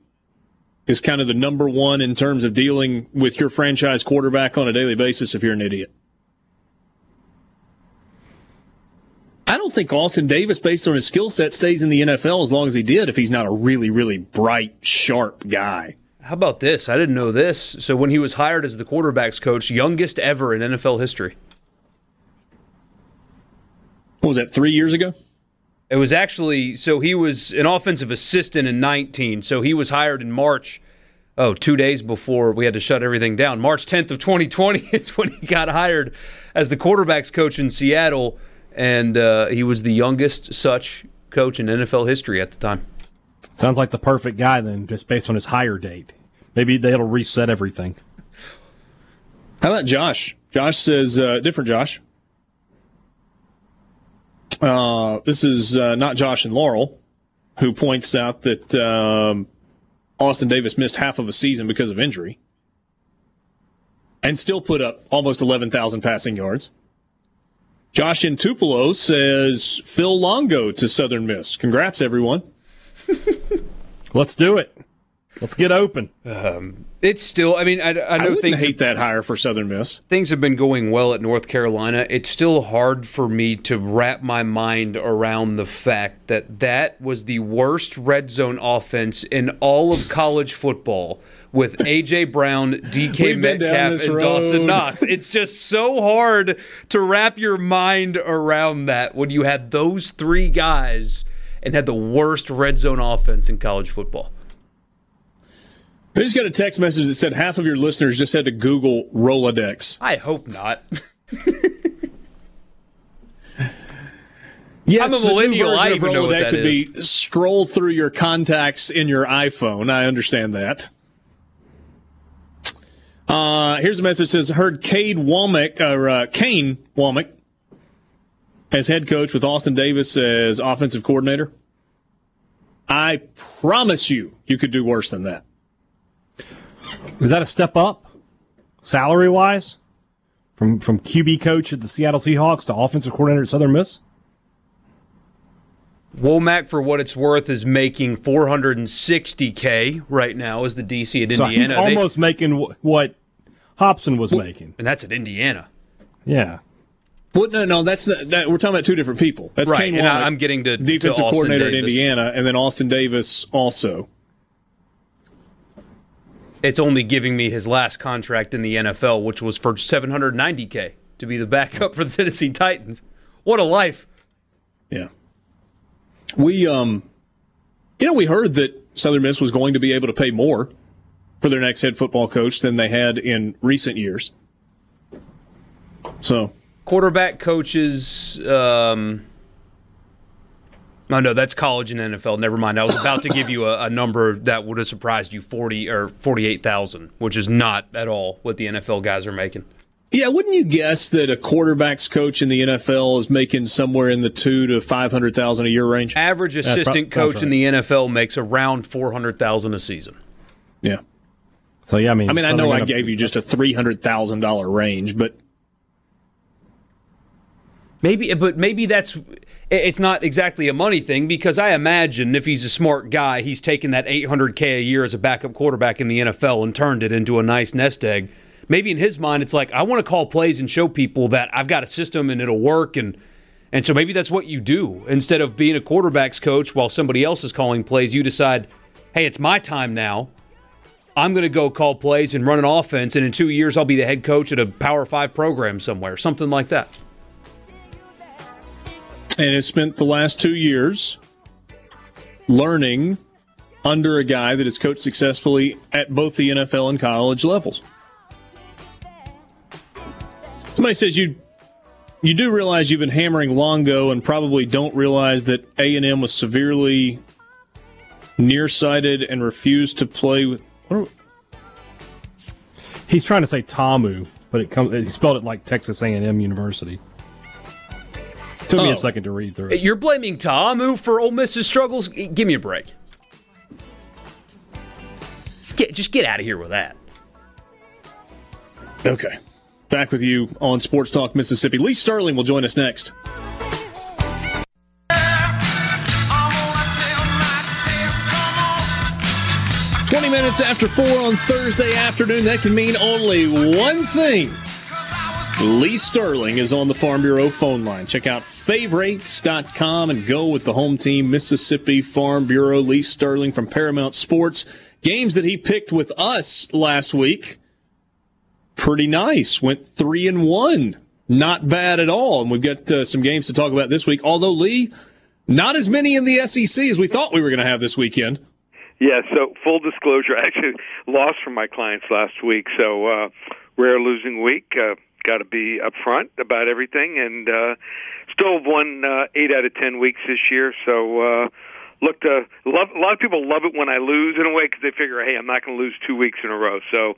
is kind of the number one in terms of dealing with your franchise quarterback on a daily basis if you're an idiot? I don't think Austin Davis, based on his skill set, stays in the NFL as long as he did if he's not a really, really bright, sharp guy. How about this? I didn't know this. So when he was hired as the quarterbacks coach, youngest ever in NFL history. What was that, three years ago? It was actually so he was an offensive assistant in 19. So he was hired in March. Oh, two days before we had to shut everything down. March 10th of 2020 is when he got hired as the quarterbacks coach in Seattle, and uh, he was the youngest such coach in NFL history at the time. Sounds like the perfect guy then, just based on his hire date. Maybe they'll reset everything. How about Josh? Josh says, uh, different Josh. Uh, this is uh, not Josh and Laurel, who points out that um, Austin Davis missed half of a season because of injury and still put up almost 11,000 passing yards. Josh in Tupelo says Phil Longo to Southern Miss. Congrats, everyone. Let's do it. Let's get open. Um, it's still. I mean, I, I know I things hate that hire for Southern Miss. Things have been going well at North Carolina. It's still hard for me to wrap my mind around the fact that that was the worst red zone offense in all of college football. With AJ Brown, DK Metcalf, and road. Dawson Knox. It's just so hard to wrap your mind around that when you had those three guys and had the worst red zone offense in college football. I just got a text message that said half of your listeners just had to Google Rolodex. I hope not. yes, I'm a millennial. The I new version know of Rolodex that would be scroll through your contacts in your iPhone. I understand that. Uh, here's a message that says heard Cade Wommack or uh, Kane Wommack as head coach with Austin Davis as offensive coordinator. I promise you, you could do worse than that. Is that a step up, salary wise, from from QB coach at the Seattle Seahawks to offensive coordinator at Southern Miss? Wommack, for what it's worth, is making 460k right now as the DC at Indiana. So Indiana. he's They- almost making wh- what Hopson was making. and that's at Indiana, Yeah. Well, no, no, that's not, that. We're talking about two different people. That's right? Kane And Wommack, I, I'm getting to defensive to coordinator Davis. at Indiana, and then Austin Davis also. It's only giving me his last contract in the NFL, which was for 790k to be the backup for the Tennessee Titans. What a life! Yeah. We um you know, we heard that Southern Miss was going to be able to pay more for their next head football coach than they had in recent years. So Quarterback coaches. Um, oh no, that's college and NFL. Never mind. I was about to give you a, a number that would have surprised you forty or forty-eight thousand, which is not at all what the NFL guys are making. yeah, wouldn't you guess that a quarterbacks coach in the NFL is making somewhere in the two to five hundred thousand a year range? Average assistant sounds coach in the NFL makes around four hundred thousand a season. Yeah. So yeah, I mean, I mean, I know I gonna- gave you just a three hundred thousand dollar range, but Maybe, but maybe that's it's not exactly a money thing because I imagine if he's a smart guy, he's taken that 800k a year as a backup quarterback in the NFL and turned it into a nice nest egg. Maybe in his mind, it's like I want to call plays and show people that I've got a system and it'll work, and and so maybe that's what you do instead of being a quarterbacks coach while somebody else is calling plays. You decide, hey, it's my time now. I'm going to go call plays and run an offense, and in two years, I'll be the head coach at a Power Five program somewhere, something like that. And has spent the last two years learning under a guy that has coached successfully at both the NFL and college levels. Somebody says you you do realize you've been hammering Longo and probably don't realize that A&M was severely nearsighted and refused to play with He's trying to say Tamu, but it comes. He spelled it like Texas A&M University. Took me Oh. a second to read through it. You're blaming Tamu for Ole Miss's struggles? Give me a break. Get, just get out of here with that. Okay. Back with you on Sports Talk Mississippi. Lee Sterling will join us next. 20 minutes after 4 on Thursday afternoon. That can mean only one thing. Lee Sterling is on the Farm Bureau phone line. Check out favorites.com and go with the home team, Mississippi Farm Bureau. Lee Sterling from Paramount Sports. Games that he picked with us last week. Pretty nice. Went 3 and 1. Not bad at all. And we've got uh, some games to talk about this week. Although, Lee, not as many in the SEC as we thought we were going to have this weekend. Yeah, so full disclosure, I actually lost from my clients last week, so uh, rare losing week. Uh, Got to be upfront about everything, and uh, still have won uh, eight out of ten weeks this year. So uh, look, to love. A lot of people love it when I lose in a way because they figure, hey, I'm not going to lose two weeks in a row. So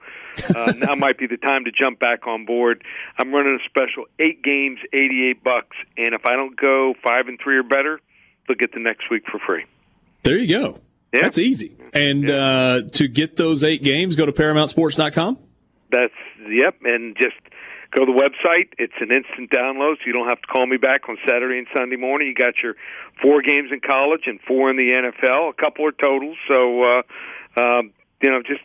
uh, now might be the time to jump back on board. I'm running a special eight games, 88 bucks, and if I don't go five and three or better, they'll get the next week for free. There you go. Yeah. That's easy. And yeah. uh, to get those eight games, go to ParamountSports.com. That's yep, and just go to the website. It's an instant download, so you don't have to call me back on Saturday and Sunday morning. You got your four games in college and four in the NFL. A couple are totals, so uh, um, you know just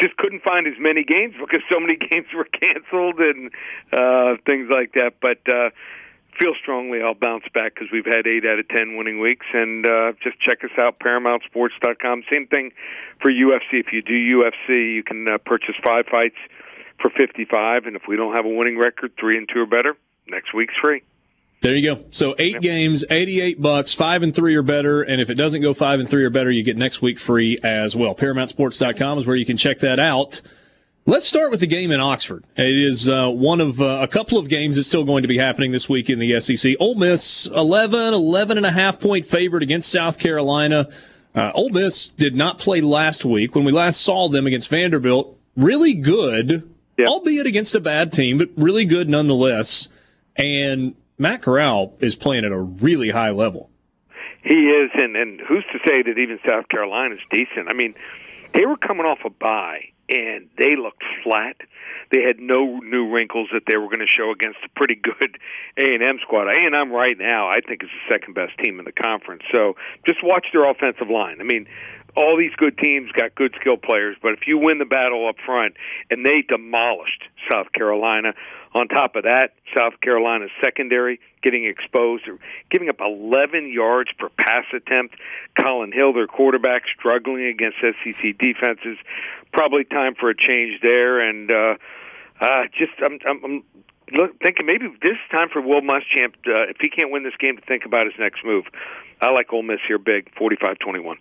just couldn't find as many games because so many games were canceled and uh, things like that. But uh, feel strongly I'll bounce back because we've had eight out of ten winning weeks, and uh, just check us out ParamountSports.com. Same thing for UFC. If you do UFC, you can uh, purchase five fights for fifty-five, and if we don't have a winning record, three and two or better, next week's free. There you go. So eight games, eighty-eight bucks, five and three or better, and if it doesn't go five and three or better, you get next week free as well. ParamountSports.com is where you can check that out. Let's start with the game in Oxford. It is uh, one of uh, a couple of games that's still going to be happening this week in the SEC. Ole Miss, 11, 11 and a half point favorite against South Carolina. Uh, Ole Miss did not play last week. When we last saw them against Vanderbilt, really good, yep. albeit against a bad team, but really good nonetheless. And Matt Corral is playing at a really high level. He is, and, and who's to say that even South Carolina is decent? I mean, they were coming off a bye and they looked flat. They had no new wrinkles that they were going to show against a pretty good A and M squad. A and M right now, I think, is the second best team in the conference. So just watch their offensive line. I mean, all these good teams got good skill players, but if you win the battle up front, and they demolished South Carolina. On top of that, South Carolina's secondary getting exposed, giving up 11 yards per pass attempt. Collin Hill, their quarterback, struggling against SEC defenses. Probably time for a change there, and uh, uh, just I'm, I'm, I'm thinking maybe this time for Will Muschamp, uh, if he can't win this game, to think about his next move. I like Ole Miss here big, 45-21.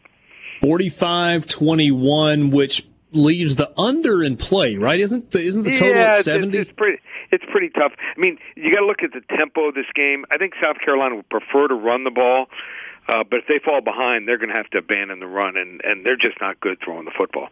45-21, which leaves the under in play, right? Isn't the, isn't the total yeah, at 70? It's, it's pretty it's pretty tough. I mean, you got to look at the tempo of this game. I think South Carolina would prefer to run the ball. Uh, but if they fall behind, they're going to have to abandon the run, and, and they're just not good throwing the football.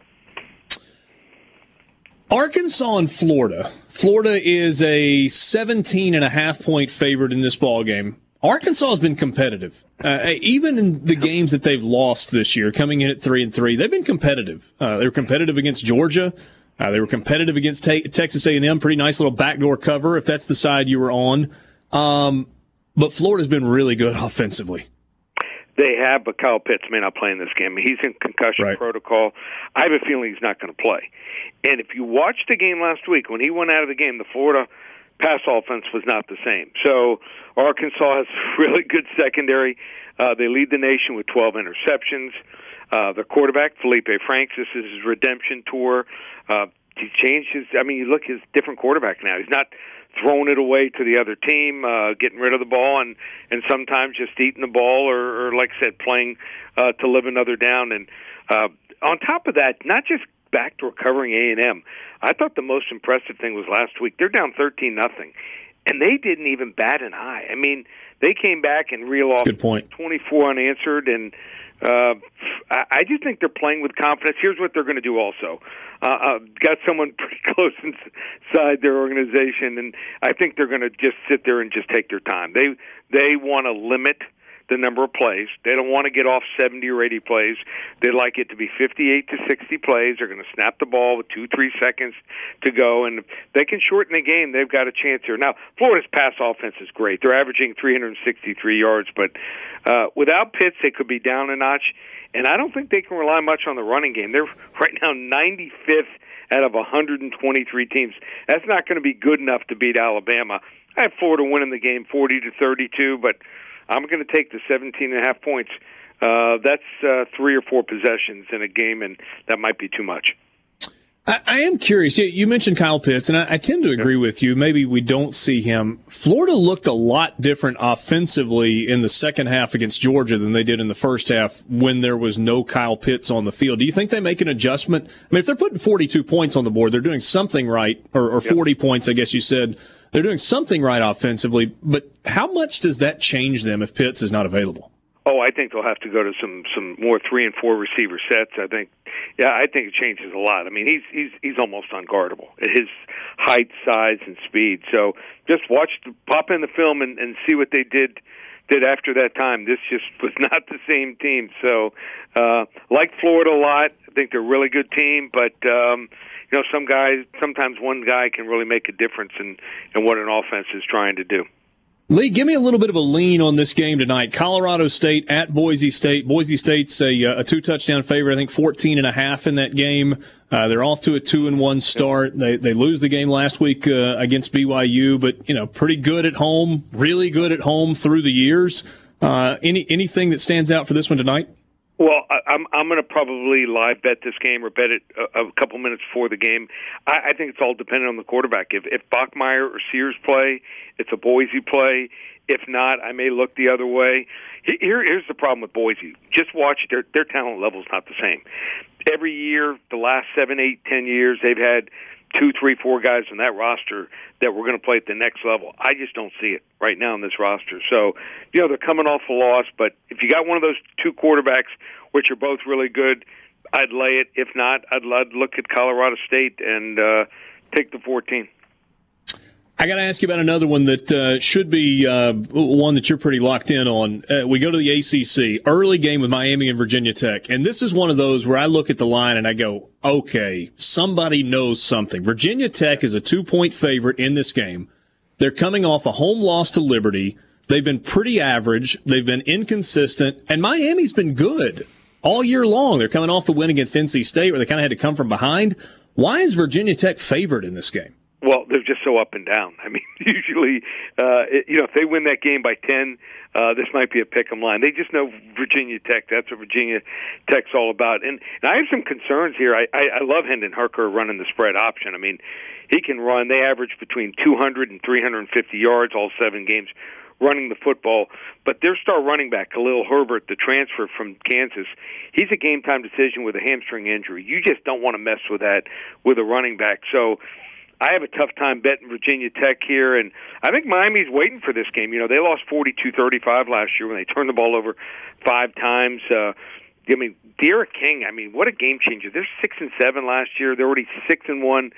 Arkansas and Florida. Florida is a 17 and a half point favorite in this ball game. Arkansas has been competitive, uh, even in the games that they've lost this year, coming in at three and three. They've been competitive. Uh, they were competitive against Georgia. Uh, they were competitive against te- Texas A&M. Pretty nice little backdoor cover if that's the side you were on. Um, but Florida's been really good offensively. They have, but Kyle Pitts may not play in this game. He's in concussion right. protocol. I have a feeling he's not going to play. And if you watched the game last week, when he went out of the game, the Florida – pass offense was not the same. So Arkansas has a really good secondary. Uh, they lead the nation with 12 interceptions. Uh, the quarterback Felipe Franks, this is his redemption tour. Uh, he changed his. I mean, you look his different quarterback now. He's not throwing it away to the other team, uh, getting rid of the ball, and and sometimes just eating the ball, or, or like I said, playing uh, to live another down. And uh, on top of that, not just back to recovering A and M. I thought the most impressive thing was last week. They're down thirteen nothing, and they didn't even bat an eye. I mean, they came back and reeled off twenty four unanswered, and uh, I just think they're playing with confidence. Here's what they're going to do. Also, uh, uh, got someone pretty close inside their organization, and I think they're going to just sit there and just take their time. They they want to limit the number of plays. They don't want to get off 70 or 80 plays. They like it to be 58 to 60 plays. They're going to snap the ball with two, three seconds to go, and if they can shorten the game. They've got a chance here. Now, Florida's pass offense is great. They're averaging 363 yards, but uh, without Pitts, they could be down a notch. And I don't think they can rely much on the running game. They're right now 95th out of 123 teams. That's not going to be good enough to beat Alabama. I have Florida winning the game 40 to 32, but I'm going to take the 17 and a half points. Uh, that's uh, three or four possessions in a game, and that might be too much. I, I am curious. You mentioned Kyle Pitts, and I, I tend to agree with you. Maybe we don't see him. Florida looked a lot different offensively in the second half against Georgia than they did in the first half when there was no Kyle Pitts on the field. Do you think they make an adjustment? I mean, if they're putting 42 points on the board, they're doing something right, or, or 40 points, I guess you said. They're doing something right offensively, but how much does that change them if Pitts is not available? Oh, I think they'll have to go to some some more three and four receiver sets. I think, yeah, I think it changes a lot. I mean, he's he's he's almost unguardable at his height, size, and speed. So just watch, the, pop in the film, and, and see what they did did after that time. This just was not the same team. So, uh, like Florida a lot. I think they're a really good team, but um, you know, some guys sometimes one guy can really make a difference in in what an offense is trying to do. Lee, give me a little bit of a lean on this game tonight. Colorado State at Boise State. Boise State's a, uh, a two touchdown favorite. I think 14 and a half in that game. Uh, they're off to a two and one start. They, they lose the game last week, uh, against BYU, but, you know, pretty good at home, really good at home through the years. Uh, any, anything that stands out for this one tonight? Well, I, I'm I'm going to probably live bet this game or bet it a, a couple minutes before the game. I, I think it's all dependent on the quarterback. If if Bachmeier or Sears play, it's a Boise play. If not, I may look the other way. Here, here's the problem with Boise. Just watch their their talent level is not the same. Every year, the last seven, eight, ten years, they've had two, three, four guys in that roster that we're going to play at the next level. I just don't see it right now in this roster. So, you know, they're coming off a loss, but if you got one of those two quarterbacks, which are both really good, I'd lay it. If not, I'd, I'd look at Colorado State and uh, take the 14. I got to ask you about another one that uh, should be uh, one that you're pretty locked in on. Uh, we go to the ACC, early game with Miami and Virginia Tech. And this is one of those where I look at the line and I go, okay, somebody knows something. Virginia Tech is a two point favorite in this game. They're coming off a home loss to Liberty. They've been pretty average. They've been inconsistent. And Miami's been good all year long. They're coming off the win against NC State where they kind of had to come from behind. Why is Virginia Tech favored in this game? Well, they're just so up and down. I mean, usually, uh, it, you know, if they win that game by ten, uh, this might be a pick 'em line. They just know Virginia Tech. That's what Virginia Tech's all about. And, and I have some concerns here. I, I, I love Hendon Hooker running the spread option. I mean, he can run. They average between 200 and 350 yards all seven games running the football. But their star running back, Khalil Herbert, the transfer from Kansas, he's a game time decision with a hamstring injury. You just don't want to mess with that with a running back. So I have a tough time betting Virginia Tech here, and I think Miami's waiting for this game. You know, they lost forty-two thirty-five last year when they turned the ball over five times. Uh, I mean, D'Eriq King. I mean, what a game changer! They're six and seven last year. They're already six and one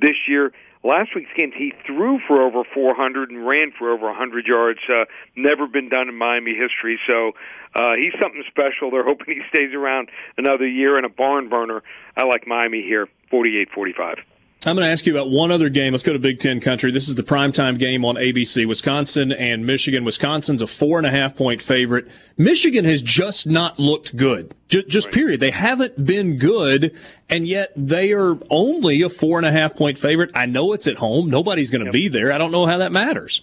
this year. Last week's games, he threw for over 400 and ran for over 100 yards. Uh, never been done in Miami history. So uh, he's something special. They're hoping he stays around another year and a barn burner. I like Miami here, 48-45. I'm going to ask you about one other game. Let's go to Big Ten country. This is the primetime game on ABC. Wisconsin and Michigan. Wisconsin's a four and a half point favorite. Michigan has just not looked good. Just, just right. period. They haven't been good, and yet they are only a four and a half point favorite. I know it's at home. Nobody's going to yep. be there. I don't know how that matters.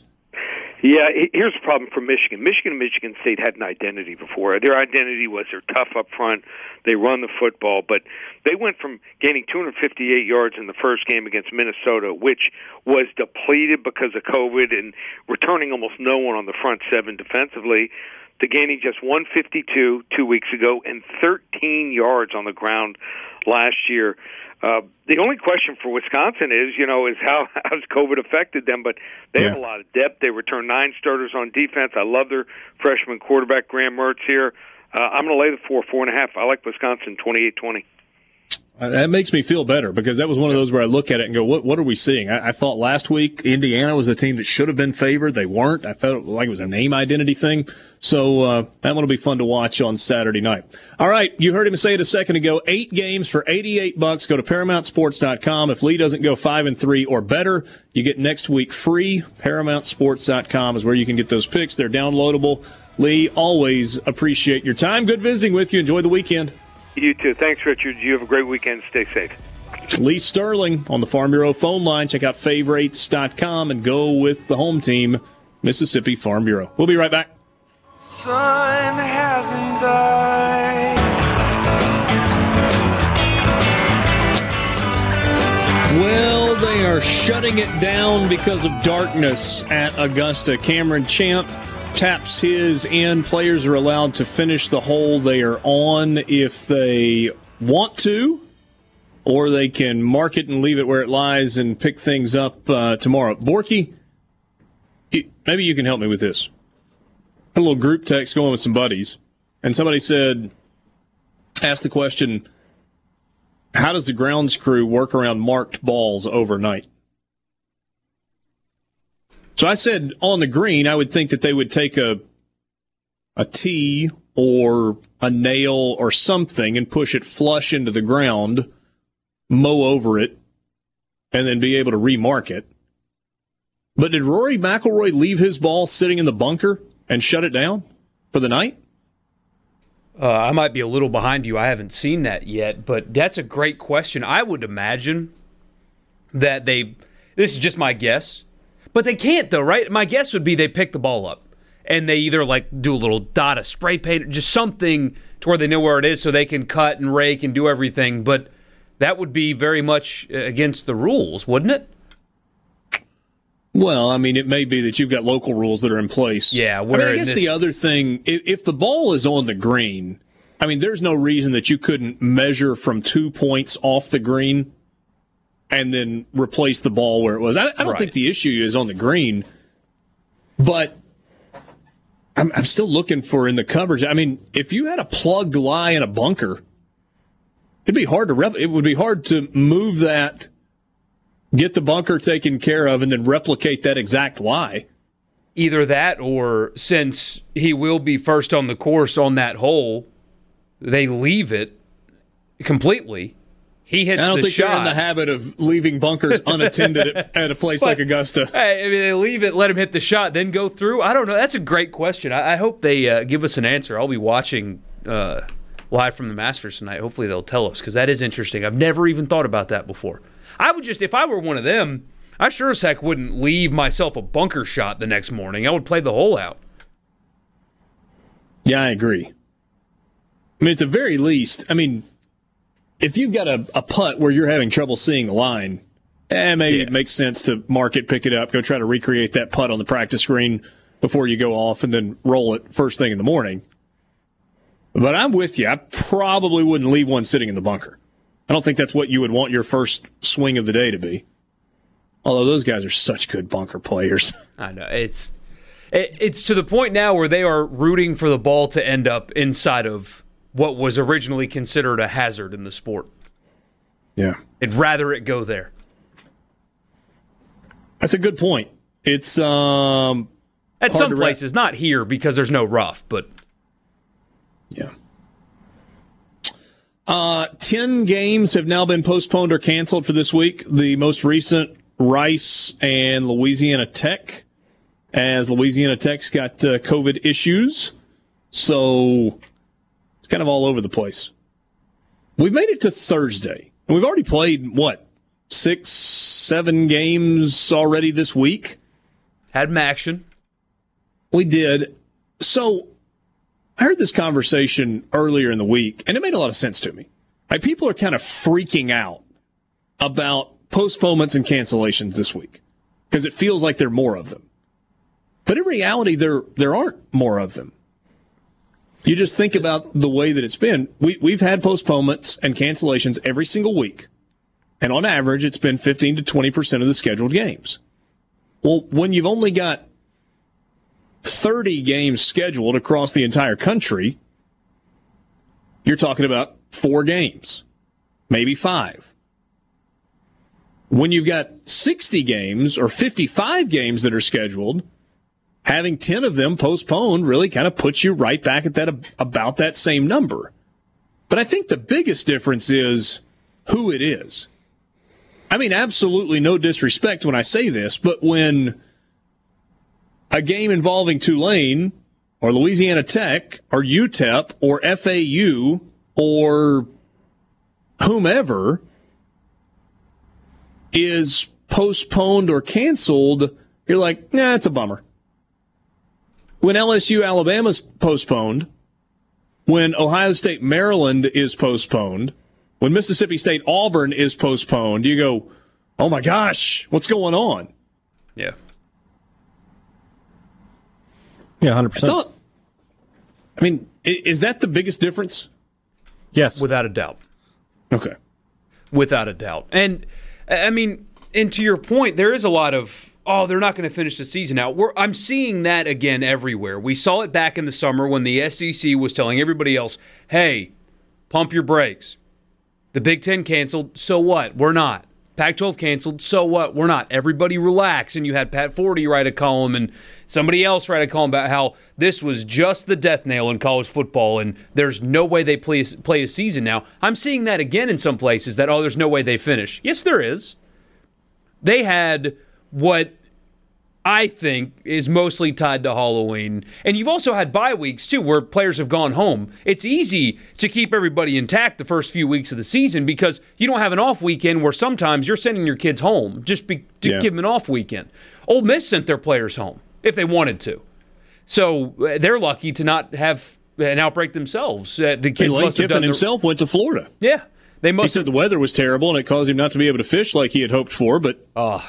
Yeah, here's the problem for Michigan. Michigan and Michigan State had an identity before. Their identity was they're tough up front, they run the football, but they went from gaining 258 yards in the first game against Minnesota, which was depleted because of COVID and returning almost no one on the front seven defensively, to gaining just 152 two weeks ago and 13 yards on the ground last year. Uh, the only question for Wisconsin is, you know, is how has COVID affected them? But they yeah. have a lot of depth. They return nine starters on defense. I love their freshman quarterback Graham Mertz here. Uh, I'm going to lay the four, four and a half. I like Wisconsin, twenty-eight, twenty. Uh, that makes me feel better because that was one of those where I look at it and go, "What what are we seeing?" I, I thought last week Indiana was the team that should have been favored. They weren't. I felt like it was a name identity thing. So uh, that one will be fun to watch on Saturday night. All right, you heard him say it a second ago. Eight games for eighty-eight bucks. Go to ParamountSports.com. If Lee doesn't go five and three or better, you get next week free. ParamountSports.com is where you can get those picks. They're downloadable. Lee, always appreciate your time. Good visiting with you. Enjoy the weekend. You too. Thanks, Richard. You have a great weekend. Stay safe. Lee Sterling on the Farm Bureau phone line. Check out favorites.com and go with the home team, Mississippi Farm Bureau. We'll be right back. Sun hasn't died. Well, they are shutting it down because of darkness at Augusta. Cameron Champ taps his in. Players are allowed to finish the hole they are on if they want to, or they can mark it and leave it where it lies and pick things up uh, tomorrow. Borky, maybe you can help me with this. a little group text going with some buddies, and somebody said, ask the question, how does the grounds crew work around marked balls overnight? So I said on the green, I would think that they would take a a tee or a nail or something and push it flush into the ground, mow over it, and then be able to remark it. But did Rory McIlroy leave his ball sitting in the bunker and shut it down for the night? Uh, I might be a little behind you. I haven't seen that yet, but that's a great question. I would imagine that they. This is just my guess. But they can't though, right? My guess would be they pick the ball up and they either like do a little dot of spray paint, just something to where they know where it is so they can cut and rake and do everything. But that would be very much uh, against the rules, wouldn't it? Well, I mean, it may be that you've got local rules that are in place. Yeah, I, mean, I guess this... the other thing, if, if the ball is on the green, I mean, there's no reason that you couldn't measure from two points off the green and then replace the ball where it was. I, I don't right. think the issue is on the green, but I'm, I'm, still looking for in the coverage. I mean, if you had a plugged lie in a bunker, it'd be hard to rep- it would be hard to move that, get the bunker taken care of, and then replicate that exact lie. Either that, or since he will be first on the course on that hole, they leave it completely he hits I don't think shot. they're in the habit of leaving bunkers unattended at, at, a place but, like Augusta. Hey, I mean, they leave it, let him hit the shot, then go through. I don't know. That's a great question. I, I hope they uh, give us an answer. I'll be watching uh, live from the Masters tonight. Hopefully, they'll tell us because that is interesting. I've never even thought about that before. I would just, if I were one of them, I sure as heck wouldn't leave myself a bunker shot the next morning. I would play the hole out. Yeah, I agree. I mean, at the very least, I mean, if you've got a, a putt where you're having trouble seeing the line, eh, maybe yeah. it makes sense to mark it, pick it up, go try to recreate that putt on the practice screen before you go off and then roll it first thing in the morning. But I'm with you. I probably wouldn't leave one sitting in the bunker. I don't think that's what you would want your first swing of the day to be. Although those guys are such good bunker players. I know. It's it's to the point now where they are rooting for the ball to end up inside of what was originally considered a hazard in the sport. Yeah. I'd rather it go there. That's a good point. It's um at some places, ra- not here because there's no rough, but yeah. Uh, 10 games have now been postponed or canceled for this week. The most recent, Rice and Louisiana Tech, as Louisiana Tech's got uh, COVID issues. So it's kind of all over the place. We've made it to Thursday, and we've already played what six, seven games already this week. Had some action. We did. So I heard this conversation earlier in the week, and it made a lot of sense to me. Like people are kind of freaking out about postponements and cancellations this week because it feels like there are more of them. But in reality, there there aren't more of them. You just think about the way that it's been. We, we've had postponements and cancellations every single week. And on average, it's been 15 to 20% of the scheduled games. Well, when you've only got 30 games scheduled across the entire country, you're talking about four games. maybe five. When you've got 60 games or 55 games that are scheduled, having 10 of them postponed really kind of puts you right back at that about that same number. But I think the biggest difference is who it is. I mean, absolutely no disrespect when I say this, but when a game involving Tulane or Louisiana Tech or UTEP or FAU or whomever is postponed or canceled, you're like, nah, it's a bummer. When LSU Alabama's postponed, when Ohio State Maryland is postponed, when Mississippi State Auburn is postponed, you go, oh my gosh, what's going on? Yeah. Yeah, 100%. I, thought, I mean, is that the biggest difference? Yes. Without a doubt. Okay. Without a doubt. And, I mean, and to your point, there is a lot of oh, they're not going to finish the season out. We're, I'm seeing that again everywhere. We saw it back in the summer when the SEC was telling everybody else, hey, pump your brakes. The Big Ten canceled, so what? We're not. Pac 12 canceled, so what? We're not. Everybody relax. And you had Pat Forde write a column and somebody else write a column about how this was just the death nail in college football and there's no way they play, play a season now. I'm seeing that again in some places that, oh, there's no way they finish. Yes, there is. They had what I think, is mostly tied to Halloween. And you've also had bye weeks, too, where players have gone home. It's easy to keep everybody intact the first few weeks of the season because you don't have an off weekend where sometimes you're sending your kids home just be, to yeah. give them an off weekend. Ole Miss sent their players home if they wanted to. So uh, they're lucky to not have an outbreak themselves. Uh, the kids must Kiffin himself went to Florida. Yeah. They must he said the weather was terrible and it caused him not to be able to fish like he had hoped for, but. Oh,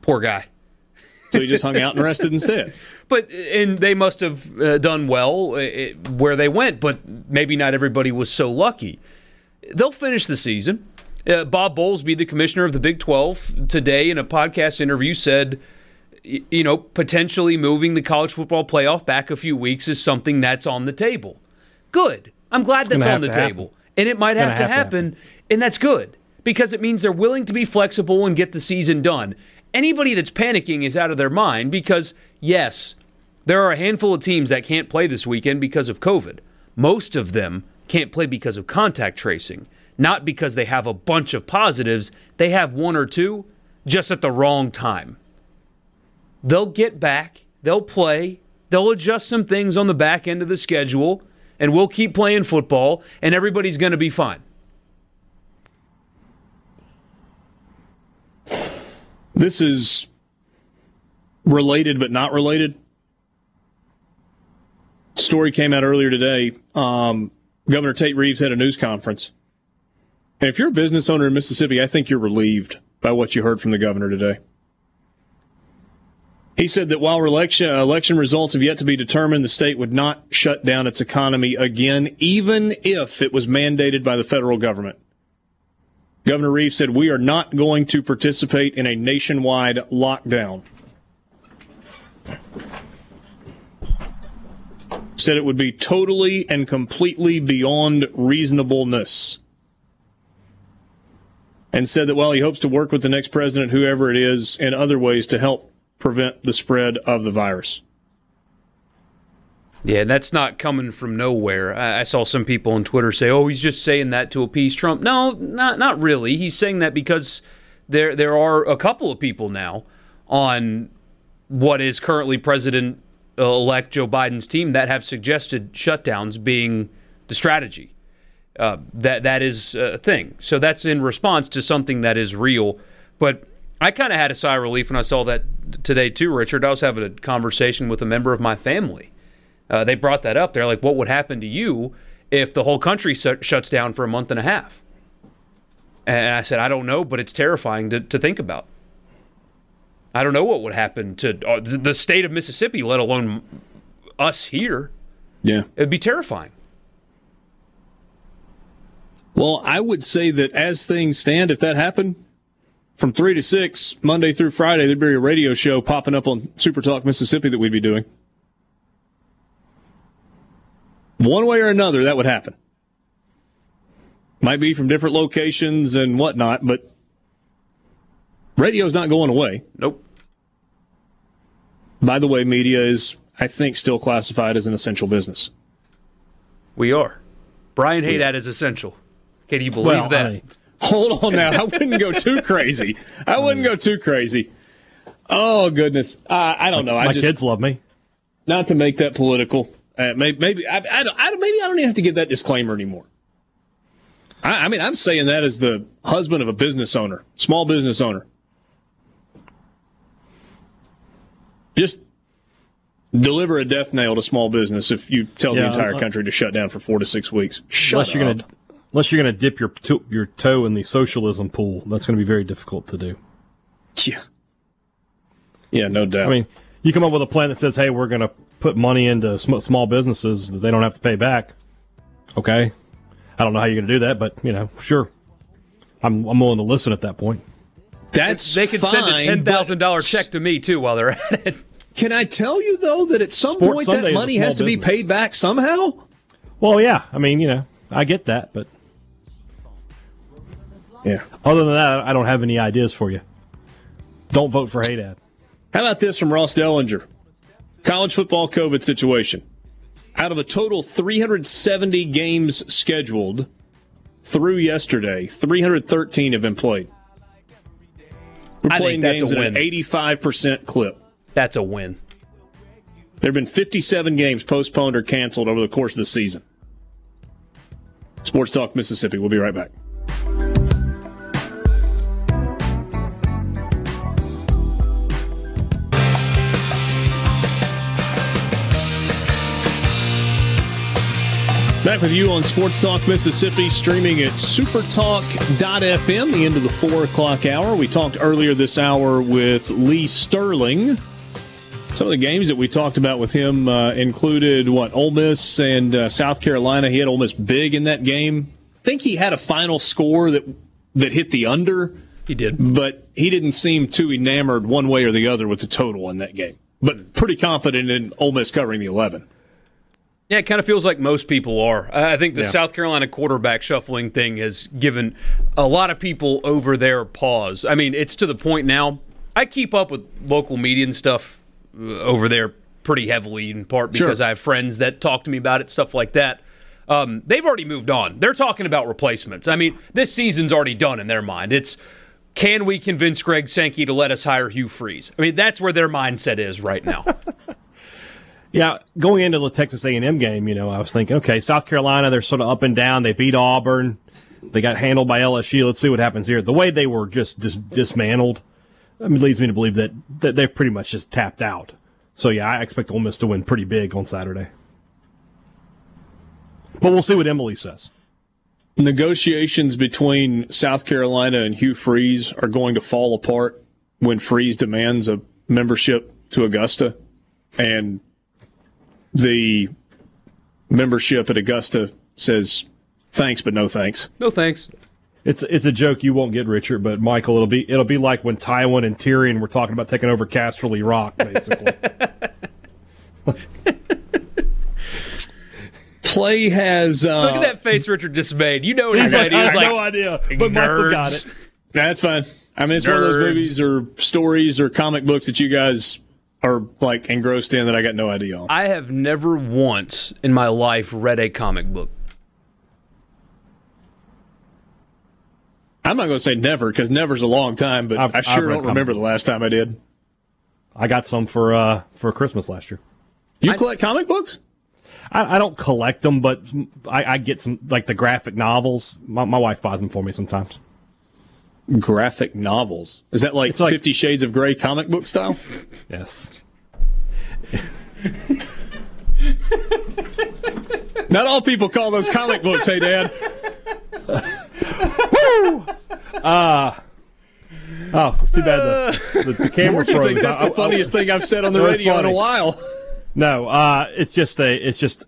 poor guy. So he just hung out and rested instead. But and they must have uh, done well uh, where they went, but maybe not everybody was so lucky. They'll finish the season. Uh, Bob Bowlesby, the commissioner of the Big 12, today in a podcast interview said, you know, potentially moving the college football playoff back a few weeks is something that's on the table. Good. I'm glad that's on the table. Happen. And it might have, to, have happen, to happen, and that's good because it means they're willing to be flexible and get the season done anybody that's panicking is out of their mind because, yes, there are a handful of teams that can't play this weekend because of COVID. Most of them can't play because of contact tracing, not because they have a bunch of positives. They have one or two just at the wrong time. They'll get back, they'll play, they'll adjust some things on the back end of the schedule, and we'll keep playing football, and everybody's going to be fine. This is related but not related. Story came out earlier today. Um, Governor Tate Reeves had a news conference. And if you're a business owner in Mississippi, I think you're relieved by what you heard from the governor today. He said that while election, election results have yet to be determined, the state would not shut down its economy again, even if it was mandated by the federal government. Governor Reeves said, We are not going to participate in a nationwide lockdown. Said it would be totally and completely beyond reasonableness. And said that while he hopes to work with the next president, whoever it is, in other ways to help prevent the spread of the virus. Yeah, that's not coming from nowhere. I, I, saw some people on Twitter say, "Oh, he's just saying that to appease Trump." No, not not really. He's saying that because there there are a couple of people now on what is currently President elect Joe Biden's team that have suggested shutdowns being the strategy. Uh, that that is a thing. So that's in response to something that is real. But I kind of had a sigh of relief when I saw that today too, Richard. I was having a conversation with a member of my family uh, they brought that up. They're like, what would happen to you if the whole country su- shuts down for a month and a half? And I said, I don't know, but it's terrifying to, to think about. I don't know what would happen to uh, the state of Mississippi, let alone us here. Yeah. It'd be terrifying. Well, I would say that as things stand, if that happened, from 3 to 6, Monday through Friday, there'd be a radio show popping up on Super Talk Mississippi that we'd be doing. One way or another, that would happen. might be from different locations and whatnot, but radio's not going away. Nope. By the way, media is, I think, still classified as an essential business. We are. Brian Haydad is essential. Can you believe well, that? I, hold on now. I wouldn't go too crazy. I wouldn't go too crazy. Oh goodness, uh, I don't know. I My just, kids love me. Not to make that political. Uh, maybe maybe I, I, don't, I don't, maybe I don't even have to give that disclaimer anymore. I, I mean, I'm saying that as the husband of a business owner, small business owner. Just deliver a death nail to small business if you tell yeah, the entire uh, country to shut down for four to six weeks. Shut unless you're gonna unless you're gonna dip your to, your toe in the socialism pool, that's going to be very difficult to do. Yeah. Yeah, no doubt. I mean, you come up with a plan that says, "Hey, we're going to put money into small businesses that they don't have to pay back." Okay, I don't know how you're going to do that, but you know, sure, I'm I'm willing to listen at that point. That's they could fine, send a ten thousand dollar check to me too while they're at it. Can I tell you though that at some Sports point Sunday that money has to business. be paid back somehow? Well, yeah. I mean, you know, I get that, but yeah. Other than that, I don't have any ideas for you. Don't vote for Haydad. How about this from Ross Dellinger? College football COVID situation. Out of a total 370 games scheduled through yesterday, 313 have been played. We're playing games at an 85% clip. That's a win. There have been 57 games postponed or canceled over the course of the season. Sports Talk Mississippi. We'll be right back. Back with you on Sports Talk Mississippi, streaming at supertalk.fm, the end of the 4 o'clock hour. We talked earlier this hour with Lee Sterling. Some of the games that we talked about with him uh, included, what, Ole Miss and uh, South Carolina. He had Ole Miss big in that game. I think he had a final score that, that hit the under. He did. But he didn't seem too enamored one way or the other with the total in that game. But pretty confident in Ole Miss covering the 11. Yeah, it kind of feels like most people are. I think the yeah. South Carolina quarterback shuffling thing has given a lot of people over there pause. I mean, it's to the point now. I keep up with local media and stuff uh, over there pretty heavily, in part because sure. I have friends that talk to me about it, stuff like that. Um, they've already moved on. They're talking about replacements. I mean, this season's already done in their mind. It's can we convince Greg Sankey to let us hire Hugh Freeze? I mean, that's where their mindset is right now. Yeah, going into the Texas A&M game, you know, I was thinking, okay, South Carolina, they're sort of up and down. They beat Auburn. They got handled by LSU. Let's see what happens here. The way they were just dis- dismantled I mean, leads me to believe that, that they've pretty much just tapped out. So, yeah, I expect Ole Miss to win pretty big on Saturday. But we'll see what Emily says. Negotiations between South Carolina and Hugh Freeze are going to fall apart when Freeze demands a membership to Augusta. And the membership at Augusta says thanks, but no thanks. No thanks. It's it's a joke you won't get, Richard. But Michael, it'll be it'll be like when Tywin and Tyrion were talking about taking over Casterly Rock, basically. Play has uh, look at that face Richard just made. You know what he's like, I have like, no idea, but nerds. Michael got it. That's fine. I mean, it's Nerds. one of those movies or stories or comic books that you guys are like engrossed in that I got no idea on? I have never once in my life read a comic book. I'm not going to say never because never's a long time, but I've, i sure don't remember the last time I did. I got some for uh, for Christmas last year. You collect comic books? I, I don't collect them, but I, I, get some like the graphic novels. My, my wife buys them for me sometimes graphic novels. Is that like, like Fifty Shades of Grey comic book style? Yes. Not all people call those comic books, hey, Dad. Woo! Uh, oh, it's too bad the, the, the camera froze. Think that's I, the funniest I, thing I've said on the radio funny. in a while. No, uh, it's just a, it's just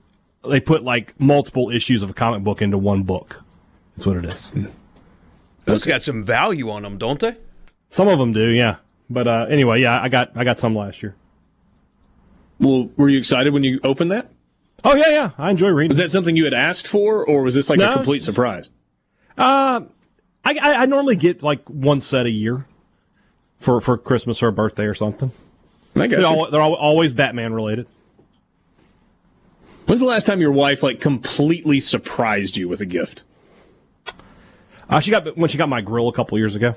they put like multiple issues of a comic book into one book. That's what it is. Those okay. got some value on them, don't they? Some of them do, yeah. But uh, anyway, yeah, I got I got some last year. Well, were you excited when you opened that? Oh yeah, yeah. I enjoy reading. Was that something you had asked for, or was this like no, a complete surprise? Uh, I, I, I normally get like one set a year for for Christmas or a birthday or something. I guess they're, all, they're always Batman related. When's the last time your wife like completely surprised you with a gift? Uh, she got when she got my grill a couple years ago.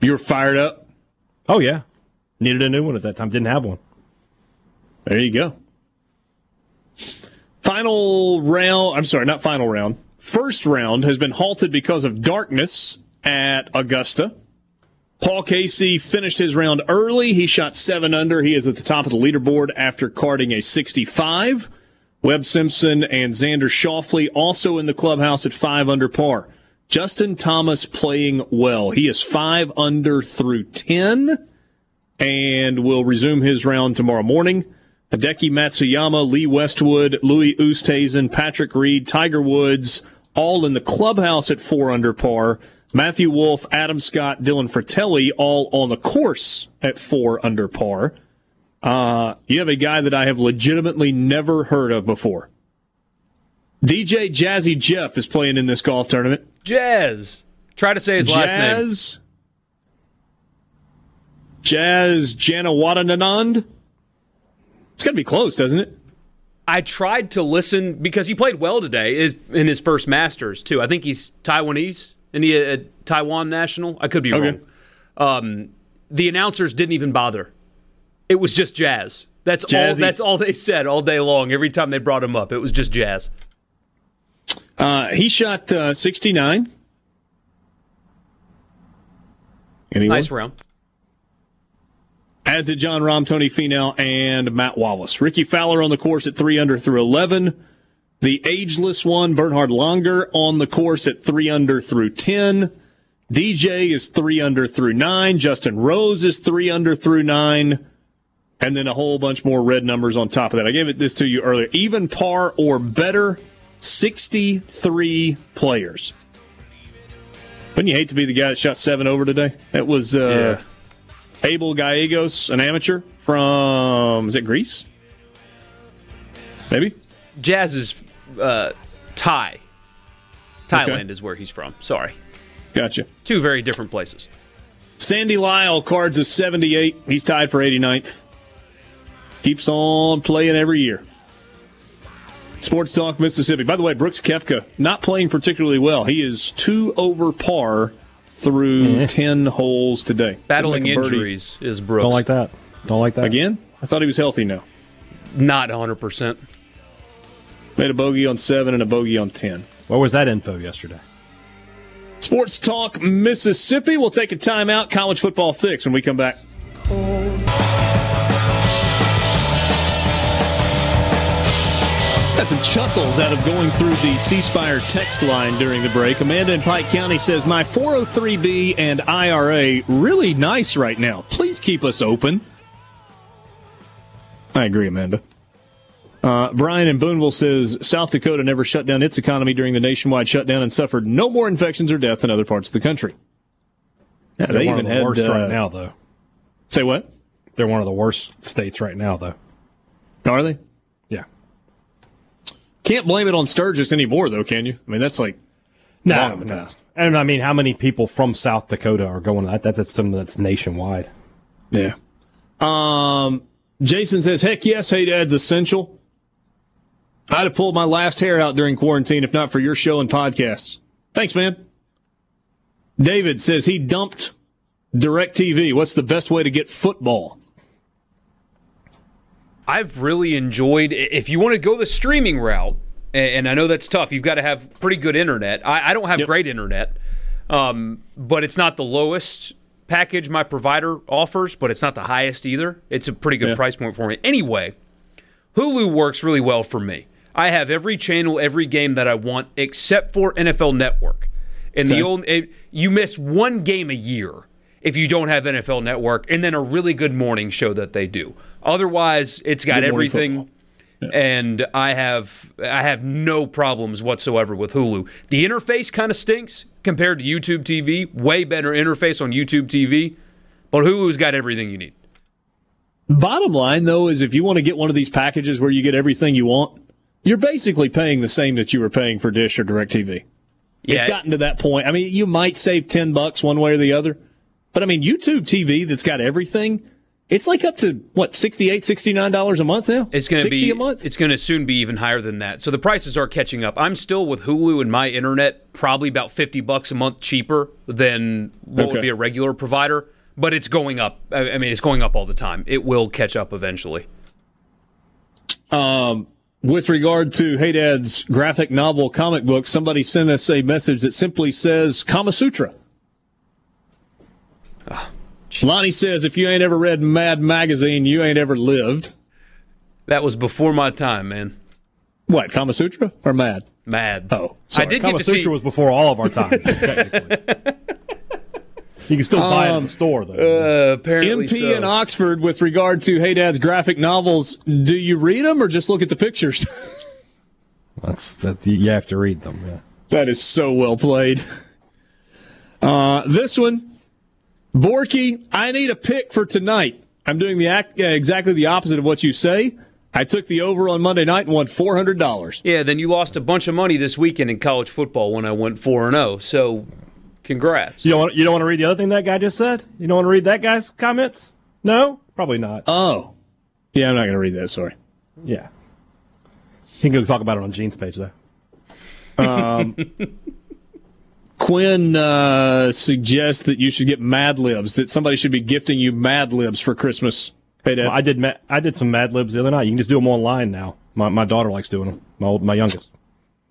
You were fired up. Oh yeah, needed a new one at that time. Didn't have one. There you go. Final round. I'm sorry, not final round. First round has been halted because of darkness at Augusta. Paul Casey finished his round early. He shot seven under. He is at the top of the leaderboard after carding a 65. Webb Simpson and Xander Schauffele also in the clubhouse at five under par. Justin Thomas playing well. He is five under through 10 and will resume his round tomorrow morning. Hideki Matsuyama, Lee Westwood, Louis Oosthuizen, Patrick Reed, Tiger Woods, all in the clubhouse at four under par. Matthew Wolff, Adam Scott, Dylan Frittelli, all on the course at four under par. Uh, you have a guy that I have legitimately never heard of before. DJ Jazzy Jeff is playing in this golf tournament. Jazz. Try to say his Jazz, last name. Jazz Janewattanond. It's got to be close, doesn't it? I tried to listen because he played well today in his first Masters, too. I think he's Taiwanese. And he a Taiwan national? I could be okay. wrong. Um, the announcers didn't even bother. It was just jazz. That's Jazzy. all. That's all they said all day long. Every time they brought him up, it was just jazz. Uh, he shot uh, 69. Anyone? Nice round. As did Jon Rahm, Tony Finau, and Matt Wallace. Rickie Fowler on the course at three under through 11. The ageless one, Bernhard Langer, on the course at three under through 10. DJ is three under through nine. Justin Rose is three under through nine. And then a whole bunch more red numbers on top of that. I gave it this to you earlier. Even par or better, 63 players. Wouldn't you hate to be the guy that shot seven over today? That was uh, yeah. Abel Gallegos, an amateur from, is it Greece? Maybe? Jazz is uh, Thai. Thailand okay. is where he's from. Sorry. Gotcha. Two very different places. Sandy Lyle cards is 78. He's tied for 89th. Keeps on playing every year. Sports Talk Mississippi. By the way, Brooks Koepka not playing particularly well. He is two over par through mm-hmm. 10 holes today. Battling injuries is Brooks. Don't like that. Don't like that. Again? I thought he was healthy now. Not 100%. Made a bogey on seven and a bogey on 10. Where was that info yesterday? Sports Talk Mississippi. We'll take a timeout. College football fix when we come back. Got some chuckles out of going through the C Spire text line during the break. Amanda in Pike County says, My 403B and IRA really nice right now. Please keep us open. I agree, Amanda. Uh, Brian in Booneville says South Dakota never shut down its economy during the nationwide shutdown and suffered no more infections or death than other parts of the country. Yeah, they even the had worst uh, right now, though. Say what? They're one of the worst states right now, though. Are they? Can't blame it on Sturgis anymore, though, can you? I mean, that's like no, in the no. past. And I mean, how many people from South Dakota are going? That that's something that's nationwide. Yeah. Um, Jason says, "Heck yes, hey dad's essential." I'd have pulled my last hair out during quarantine if not for your show and podcasts. Thanks, man. David says he dumped DirecTV. What's the best way to get football? I've really enjoyed. If you want to go the streaming route, and I know that's tough, you've got to have pretty good internet. I, I don't have yep. great internet, um, but it's not the lowest package my provider offers, but it's not the highest either. It's a pretty good yeah. price point for me. Anyway, Hulu works really well for me. I have every channel, every game that I want, except for NFL Network. And okay. the old, it, you miss one game a year if you don't have NFL Network, and then a really good morning show that they do. Otherwise, it's got everything. Yeah. And I have I have no problems whatsoever with Hulu. The interface kind of stinks compared to YouTube TV. Way better interface on YouTube TV, but Hulu's got everything you need. Bottom line, though, is if you want to get one of these packages where you get everything you want, you're basically paying the same that you were paying for Dish or DirecTV. Yeah. It's gotten to that point. I mean, you might save 10 bucks one way or the other, but I mean, YouTube TV that's got everything, it's like up to what, 68 $69 a month now? It's going to be a month. It's going to soon be even higher than that. So the prices are catching up. I'm still with Hulu and my internet probably about 50 bucks a month cheaper than what okay. would be a regular provider, but it's going up. I mean, it's going up all the time. It will catch up eventually. Um with regard to Hey Dad's graphic novel comic book, somebody sent us a message that simply says Kama Sutra. Lonnie says, if you ain't ever read Mad Magazine, you ain't ever lived. That was before my time, man. What, Kama Sutra or Mad? Mad. Oh, sorry. I did Kama get to Sutra see... was before all of our times, technically. You can still buy um, it in the store, though. Uh, apparently, MP so. in Oxford, with regard to Hey Dad's graphic novels, do you read them or just look at the pictures? That's that. You have to read them. Yeah. That is so well played. Uh, this one, Borky. I need a pick for tonight. I'm doing the act, uh, exactly the opposite of what you say. I took the over on Monday night and won four hundred dollars. Yeah, then you lost a bunch of money this weekend in college football when I went four and zero. Oh. So Congrats. You don't want, you don't want to read the other thing that guy just said? You don't want to read that guy's comments? No? Probably not. Oh. Yeah, I'm not going to read that. Sorry. Yeah. He can go talk about it on Gene's page, though. Um, Quinn uh, suggests that you should get Mad Libs, that somebody should be gifting you Mad Libs for Christmas. Hey, Dad. Well, I did. Ma- I did some Mad Libs the other night. You can just do them online now. My my daughter likes doing them. My old, my youngest.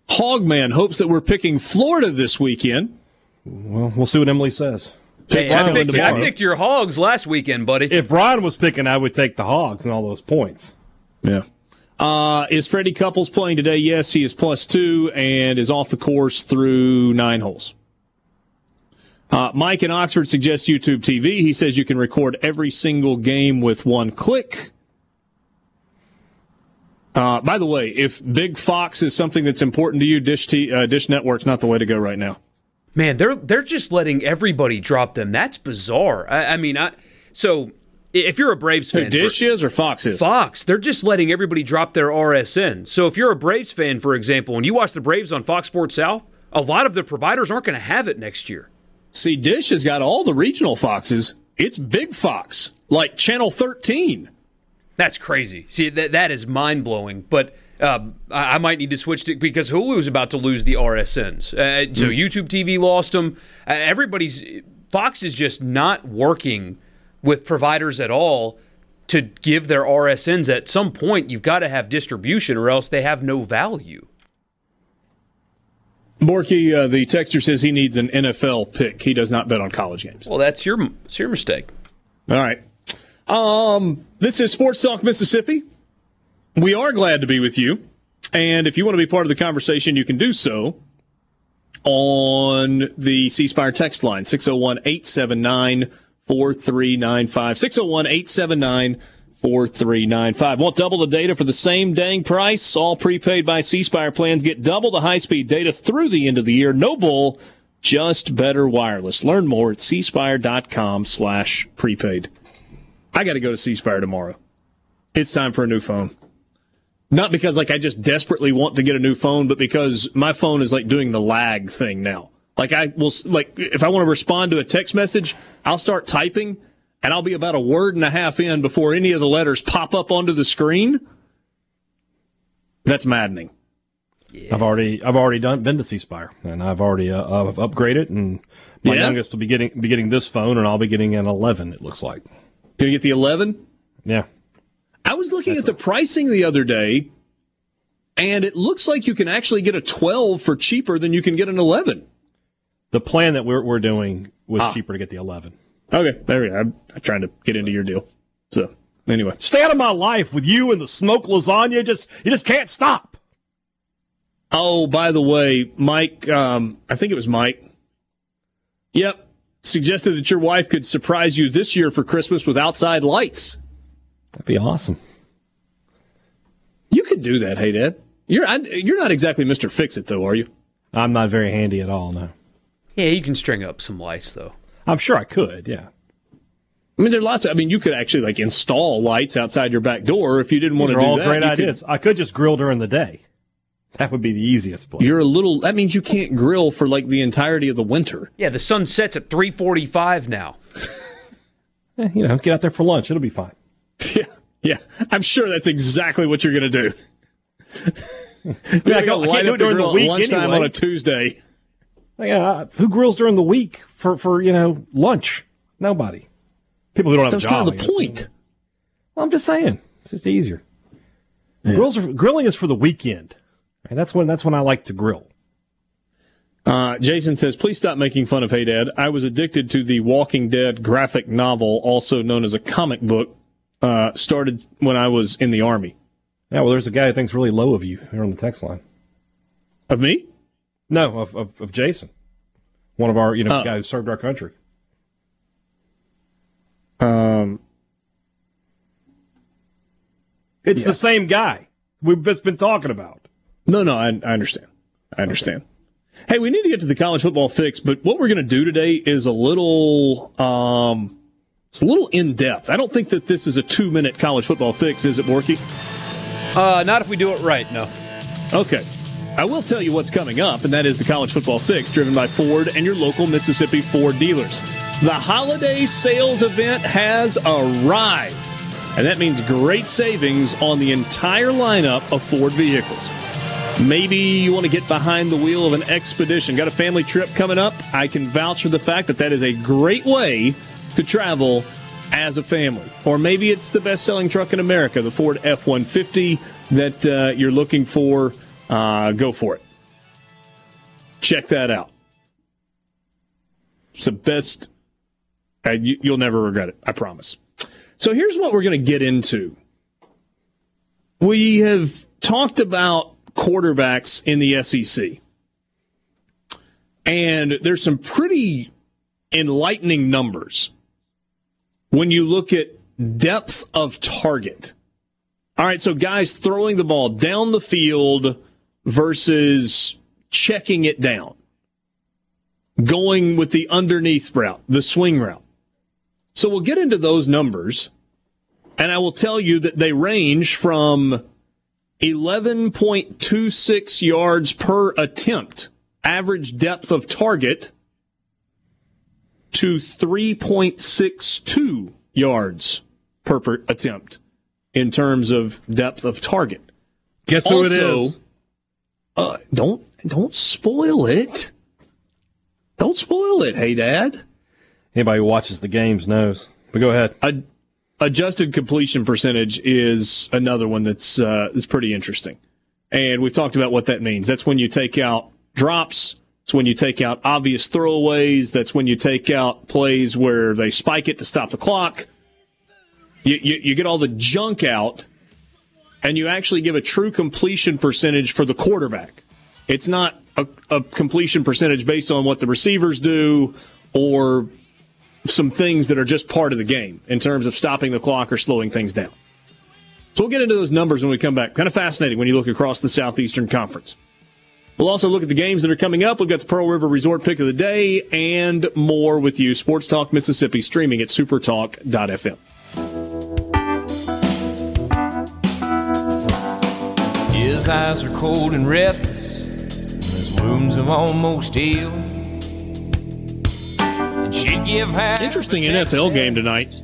Hogman hopes that we're picking Florida this weekend. Well, we'll see what Emily says. Hey, I, picked, I, picked, your hogs last weekend, buddy. If Brian was picking, I would take the hogs and all those points. Yeah. Uh, is Freddie Couples playing today? Yes, he is plus two and is off the course through nine holes. Uh, Mike in Oxford suggests YouTube TV. He says you can record every single game with one click. Uh, by the way, if Big Fox is something that's important to you, Dish, T, uh, Dish Network's not the way to go right now. Man, they're they're just letting everybody drop them. That's bizarre. I, I mean, I so if you're a Braves fan, Who, Dish is or Fox is Fox. They're just letting everybody drop their RSN. So if you're a Braves fan, for example, and you watch the Braves on Fox Sports South, a lot of the providers aren't going to have it next year. See, Dish has got all the regional Foxes. It's Big Fox, like Channel 13. That's crazy. See, that that is mind blowing. But um, I, I, might need to switch to because Hulu is about to lose the RSNs. Uh, so mm. YouTube TV lost them. Uh, everybody's Fox is just not working with providers at all to give their RSNs. At some point, you've got to have distribution, or else they have no value. Borky, uh, the texter says he needs an NFL pick. He does not bet on college games. Well, that's your that's your mistake. All right. Um, this is Sports Talk Mississippi. We are glad to be with you. And if you want to be part of the conversation, you can do so on the C Spire text line, 601 879 4395. 601 879 4395. Want double the data for the same dang price? All prepaid by C Spire plans get double the high speed data through the end of the year. No bull, just better wireless. Learn more at cspire.com slash prepaid. I got to go to C Spire tomorrow. It's time for a new phone. Not because like I just desperately want to get a new phone, but because my phone is like doing the lag thing now. Like I will like if I want to respond to a text message, I'll start typing and I'll be about a word and a half in before any of the letters pop up onto the screen. That's maddening. Yeah. I've already I've already done been to C Spire and I've already uh, I've upgraded and my yeah. youngest will be getting be getting this phone and I'll be getting an 11 it looks like. Gonna get the 11? Yeah. I was looking That's at the pricing the other day, and it looks like you can actually get a 12 for cheaper than you can get an 11. The plan that we're, we're doing was ah. cheaper to get the 11. Okay, there we go. I'm, I'm trying to get into your deal. So, anyway. Stay out of my life with you and the smoked lasagna. Just You just can't stop. Oh, by the way, Mike, um, I think it was Mike. Yep. Suggested that your wife could surprise you this year for Christmas with outside lights. That'd be awesome. You could do that, hey Dad. You're I, you're not exactly Mister Fix It though, are you? I'm not very handy at all. No. Yeah, you can string up some lights though. I'm sure I could. Yeah. I mean, there are lots. Of, I mean, you could actually like install lights outside your back door if you didn't want These to do all that. great ideas. Could, I could just grill during the day. That would be the easiest place. You're a little. That means you can't grill for like the entirety of the winter. Yeah, the sun sets at 3:45 now. eh, you know, get out there for lunch. It'll be fine. Yeah, yeah. I'm sure that's exactly what you're going to do. You're going to light up the grill the at lunchtime anyway. on a Tuesday. Yeah, uh, who grills during the week for for you know lunch? Nobody. People who don't have jobs. That's kind of the point. Well, I'm just saying, it's just easier. Yeah. Grills are, grilling is for the weekend. Right? That's when that's when I like to grill. Uh, Jason says, please stop making fun of Hey Dad. I was addicted to the Walking Dead graphic novel, also known as a comic book, uh, started when I was in the Army. Yeah, well, there's a guy who thinks really low of you here on the text line. Of me? No, of, of, of Jason. One of our, you know, uh, guy who served our country. Um, it's yeah. the same guy we've just been talking about. No, no, I, I understand. I understand. Okay. Hey, we need to get to the college football fix, but what we're going to do today is a little, um, it's a little in depth. I don't think that this is a two minute college football fix, is it, Borky? Uh, not if we do it right. No. Okay. I will tell you what's coming up, and that is the college football fix, driven by Ford and your local Mississippi Ford dealers. The holiday sales event has arrived, and that means great savings on the entire lineup of Ford vehicles. Maybe you want to get behind the wheel of an expedition. Got a family trip coming up? I can vouch for the fact that that is a great way to travel as a family. Or maybe it's the best selling truck in America, the Ford F 150 that uh, you're looking for. Uh, go for it. Check that out. It's the best. Uh, you, you'll never regret it. I promise. So here's what we're going to get into. We have talked about quarterbacks in the SEC. And there's some pretty enlightening numbers when you look at depth of target. All right, so guys throwing the ball down the field versus checking it down, going with the underneath route, the swing route. So we'll get into those numbers, and I will tell you that they range from 11.26 yards per attempt, average depth of target, to 3.62 yards per, attempt in terms of depth of target. Guess who also, it is? Uh, don't don't spoil it. Don't spoil it. Hey, Dad. Anybody who watches the games knows. But go ahead. A, adjusted completion percentage is another one that's uh, that's pretty interesting, and we've talked about what that means. That's when you take out drops. It's when you take out obvious throwaways. That's when you take out plays where they spike it to stop the clock. You, you, you get all the junk out and you actually give a true completion percentage for the quarterback. It's not a, a, completion percentage based on what the receivers do or some things that are just part of the game in terms of stopping the clock or slowing things down. So we'll get into those numbers when we come back. Kind of fascinating when you look across the Southeastern Conference. We'll also look at the games that are coming up. We've got the Pearl River Resort pick of the day and more with you. Sports Talk Mississippi streaming at supertalk.fm. His eyes are cold and restless. and His wounds have almost healed. Interesting NFL game tonight.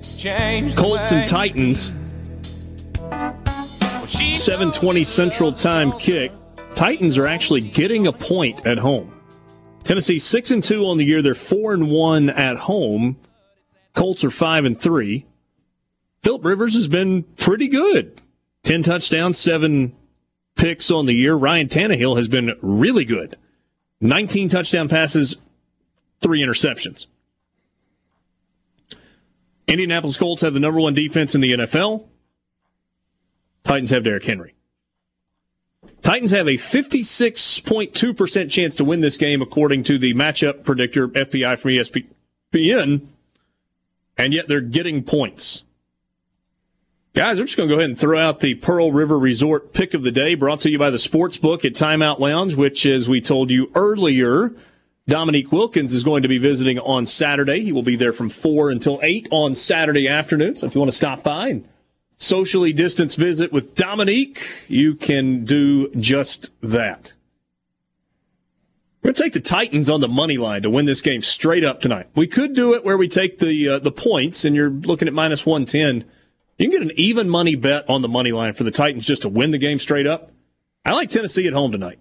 Colts and Titans. 720 Central Time kick. Titans are actually getting a point at home. Tennessee 6 and 2 on the year. They're 4 and 1 at home. Colts are 5 and 3. Philip Rivers has been pretty good. 10 touchdowns, 7 picks on the year. Ryan Tannehill has been really good. 19 touchdown passes, 3 interceptions. Indianapolis Colts have the number 1 defense in the NFL. Titans have Derrick Henry. Titans have a 56.2% chance to win this game, according to the matchup predictor FPI from ESPN, and yet they're getting points. Guys, we're just going to go ahead and throw out the Pearl River Resort pick of the day, brought to you by the Sports Book at Timeout Lounge, which, as we told you earlier, Dominique Wilkins is going to be visiting on Saturday. He will be there from 4 until 8 on Saturday afternoon. So if you want to stop by and socially distance visit with Dominique, you can do just that. We're going to take the Titans on the money line to win this game straight up tonight. We could do it where we take the uh, the points, and you're looking at minus one ten. You can get an even money bet on the money line for the Titans just to win the game straight up. I like Tennessee at home tonight.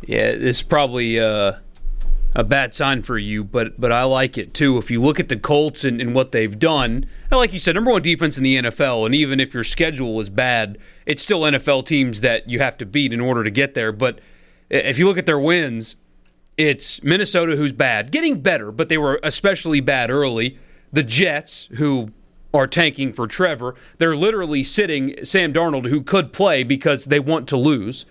Yeah, it's probably uh, a bad sign for you, but but I like it too. If you look at the Colts and, and what they've done, and like you said, number one defense in the NFL, and even if your schedule is bad, it's still NFL teams that you have to beat in order to get there. But if you look at their wins, it's Minnesota who's bad, getting better, but they were especially bad early. The Jets, who are tanking for Trevor, they're literally sitting Sam Darnold, who could play because they want to lose.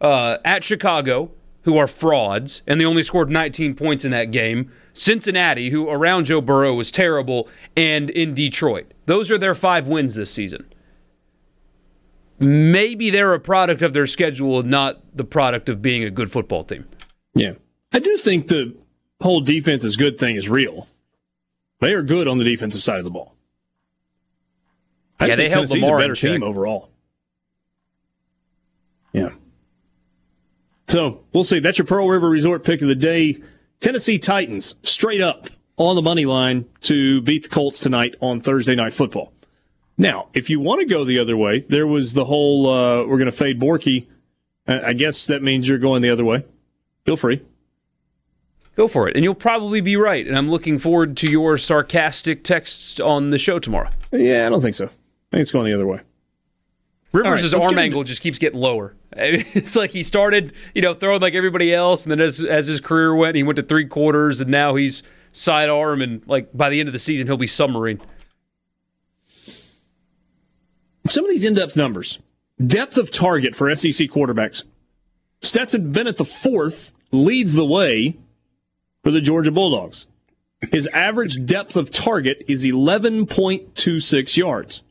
Uh, at Chicago, who are frauds, and they only scored 19 points in that game. Cincinnati, who around Joe Burrow was terrible, and in Detroit. Those are their five wins this season maybe they're a product of their schedule, not the product of being a good football team. Yeah. I do think the whole defense is good thing is real. They are good on the defensive side of the ball. I yeah, they held Tennessee's a better team overall. Yeah. So we'll see. That's your Pearl River Resort pick of the day. Tennessee Titans straight up on the money line to beat the Colts tonight on Thursday Night Football. Now, if you want to go the other way, there was the whole uh, we're going to fade Borky. I guess that means you're going the other way. Feel free. Go for it. And you'll probably be right. And I'm looking forward to your sarcastic texts on the show tomorrow. Yeah, I don't think so. I think it's going the other way. Rivers' right, arm angle just keeps getting lower. It's like he started, you know, throwing like everybody else, and then as as his career went, he went to three quarters, and now he's sidearm, and like by the end of the season, he'll be submarine. Some of these in-depth numbers. Depth of target for SEC quarterbacks. Stetson Bennett the fourth leads the way for the Georgia Bulldogs. His average depth of target is 11.26 yards.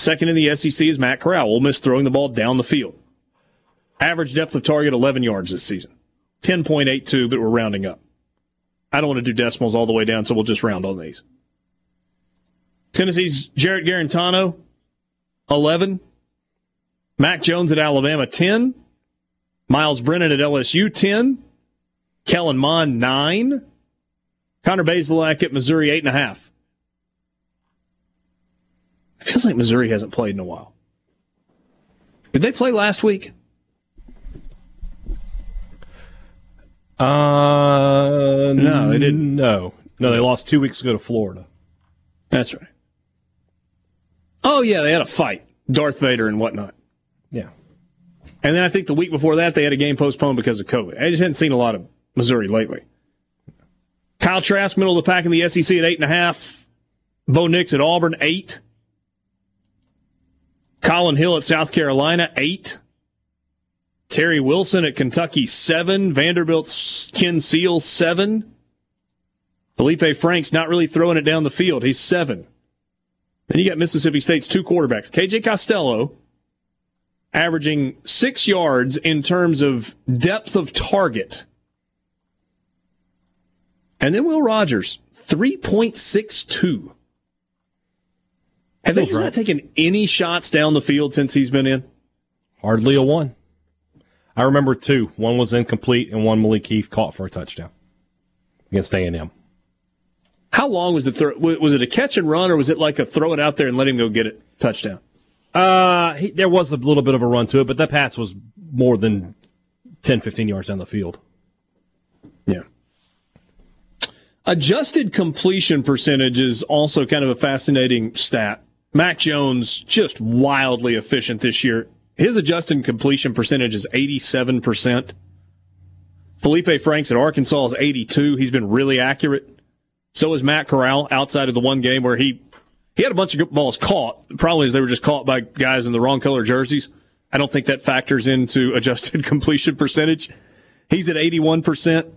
Second in the SEC is Matt Corral. Ole Miss throwing the ball down the field. Average depth of target 11 yards this season. 10.82, but we're rounding up. I don't want to do decimals all the way down, so we'll just round on these. Tennessee's Jarrett Guarantano, 11. Mac Jones at Alabama, 10. Miles Brennan at LSU, 10. Kellen Mond, 9. Connor Bazelak at Missouri, 8.5. It feels like Missouri hasn't played in a while. Did they play last week? Uh, no, they didn't. No, no, they lost two weeks ago to Florida. That's right. Oh yeah, they had a fight, Darth Vader and whatnot. Yeah. And then I think the week before that they had a game postponed because of COVID. I just hadn't seen a lot of Missouri lately. Kyle Trask, middle of the pack in the SEC at eight and a half. Bo Nix at Auburn, eight. Collin Hill at South Carolina, eight. Terry Wilson at Kentucky, seven. Vanderbilt's Ken Seals, seven. Felipe Franks not really throwing it down the field. He's seven. Then you got Mississippi State's two quarterbacks, KJ Costello, averaging six yards in terms of depth of target. And then Will Rogers, 3.62. Have they not taken any shots down the field since he's been in? Hardly a one. I remember two. One was incomplete, and one Malik Heath caught for a touchdown against A&M. How long was it? Throw, was it a catch and run, or was it like a throw it out there and let him go get it touchdown? Uh, he, there was a little bit of a run to it, but that pass was more than 10, 15 yards down the field. Yeah. Adjusted completion percentage is also kind of a fascinating stat. Mac Jones just wildly efficient this year. His adjusted completion percentage is 87%. Felipe Franks at Arkansas is 82. He's been really accurate. So is Matt Corral outside of the one game where he he had a bunch of balls caught. The problem is they were just caught by guys in the wrong color jerseys. I don't think that factors into adjusted completion percentage. He's at 81%.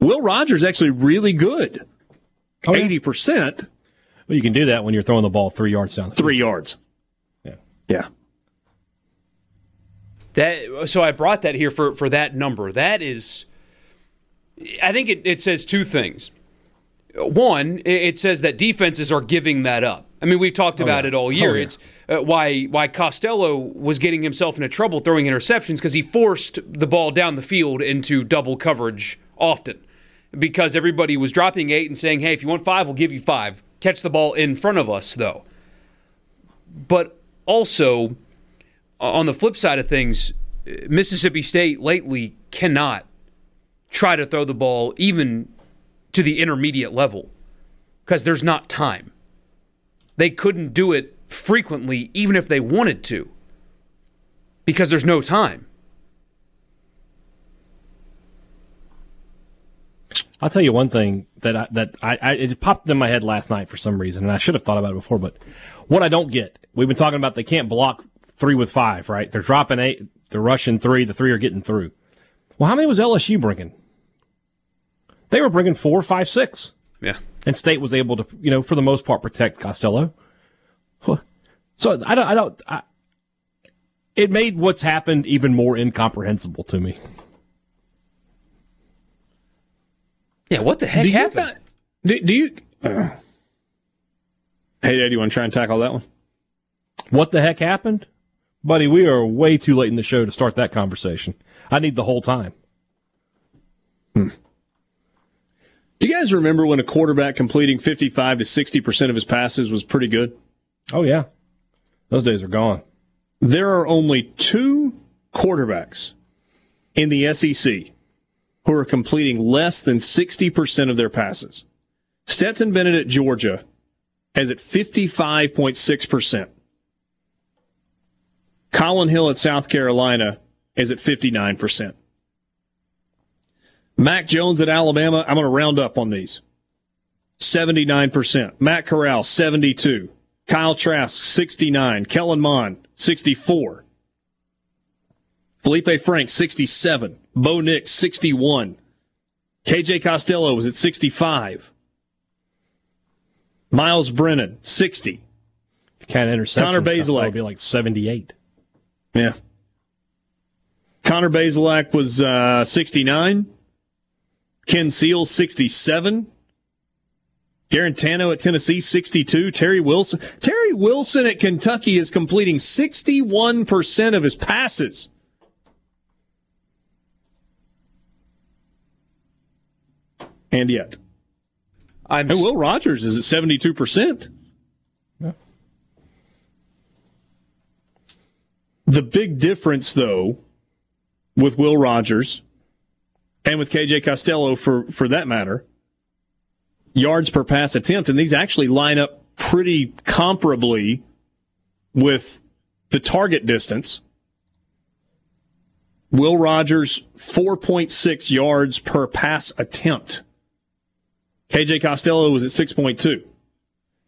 Will Rogers actually really good. Oh, 80%. Well, you can do that when you're throwing the ball three yards down. Three yards. Yeah. Yeah. That so I brought that here for for that number. That is I think it, it says two things one, it says that defenses are giving that up. I mean, we've talked oh, about yeah. it all year. Oh, yeah. It's uh, why why Costello was getting himself into trouble throwing interceptions because he forced the ball down the field into double coverage often because everybody was dropping eight and saying, "Hey, if you want five, we'll give you five." Catch the ball in front of us, though. But also, on the flip side of things, uh, Mississippi State lately cannot try to throw the ball even to the intermediate level because there's not time. They couldn't do it frequently, even if they wanted to, because there's no time. I'll tell you one thing that I, that I, I, it popped in my head last night for some reason, and I should have thought about it before. But what I don't get, we've been talking about they can't block three with five, right? They're dropping eight, they're rushing three, the three are getting through. Well, how many was LSU bringing? They were bringing four, five, six. Yeah. And State was able to, you know, for the most part, protect Costello. So I don't, I don't, I, it made what's happened even more incomprehensible to me. Yeah, what the heck do happened? You, do, do, you? Uh, hey, Dad, you want to try and tackle that one? What the heck happened? Buddy, we are way too late in the show to start that conversation. I need the whole time. Hmm. Do you guys remember when a quarterback completing 55 to 60% of his passes was pretty good? Oh, yeah. Those days are gone. There are only two quarterbacks in the SEC who are completing less than 60% of their passes. Stetson Bennett at Georgia has it 55.6%. Collin Hill at South Carolina is at 59%. Mac Jones at Alabama, I'm going to round up on these. 79%. Matt Corral, 72. Kyle Trask, 69. Kellen Mond, 64. Felipe Frank, 67. Bo Nix, 61. KJ Costello was at 65. Miles Brennan, 60. Kind of interception. Connor Bazelak would be like 78. Yeah. Connor Bazelak was uh, 69. Ken Seal, 67. Guarantano at Tennessee, 62. Terry Wilson. Terry Wilson at Kentucky is completing 61% of his passes. And yet. I'm and Will Rogers is at 72%. Yeah. The big difference, though, with Will Rogers and with KJ Costello for, for that matter, yards per pass attempt. And these actually line up pretty comparably with the target distance. Will Rogers, 4.6 yards per pass attempt. KJ Costello was at 6.2.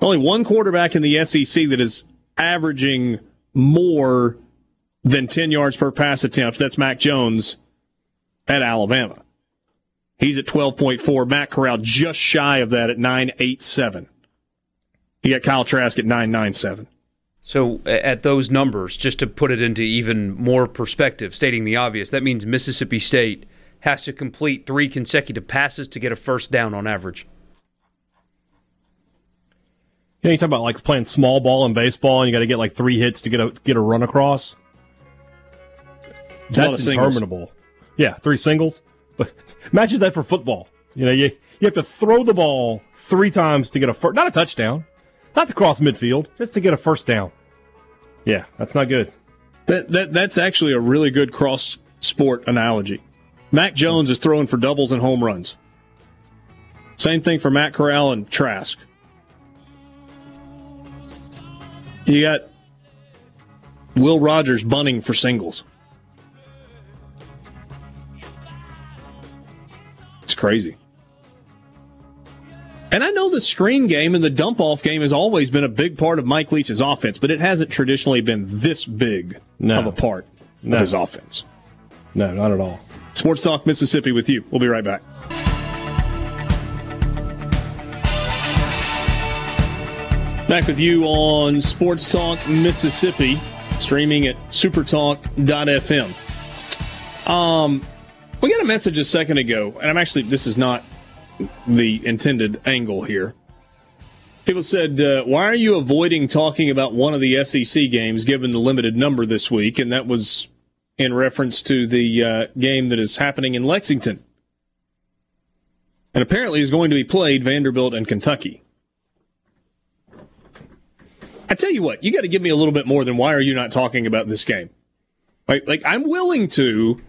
Only one quarterback in the SEC that is averaging more than 10 yards per pass attempt. That's Mac Jones at Alabama. He's at 12.4. Matt Corral just shy of that at 9.87. You got Kyle Trask at 9.97. So, at those numbers, just to put it into even more perspective, stating the obvious, that means Mississippi State has to complete three consecutive passes to get a first down on average. Yeah, you talk about like playing small ball in baseball, and you got to get like three hits to get a get a run across. That's interminable. Yeah, three singles. But imagine that for football. You know, you you have to throw the ball three times to get a first, not a touchdown, not to cross midfield, just to get a first down. Yeah, that's not good. That that that's actually a really good cross sport analogy. Mac Jones is throwing for doubles and home runs. Same thing for Matt Corral and Trask. You got Will Rogers bunting for singles. It's crazy. And I know the screen game and the dump off game has always been a big part of Mike Leach's offense, but it hasn't traditionally been this big no. of a part no. of his offense. No, not at all. Sports Talk Mississippi with you. We'll be right back. Back with you on Sports Talk Mississippi, streaming at supertalk.fm. Um, we got a message a second ago, and I'm actually, this is not the intended angle here. People said, uh, "Why are you avoiding talking about one of the SEC games given the limited number this week?" And that was in reference to the uh, game that is happening in Lexington, and apparently is going to be played Vanderbilt and Kentucky. I tell you what, you got to give me a little bit more than why are you not talking about this game? Like, like I'm willing to,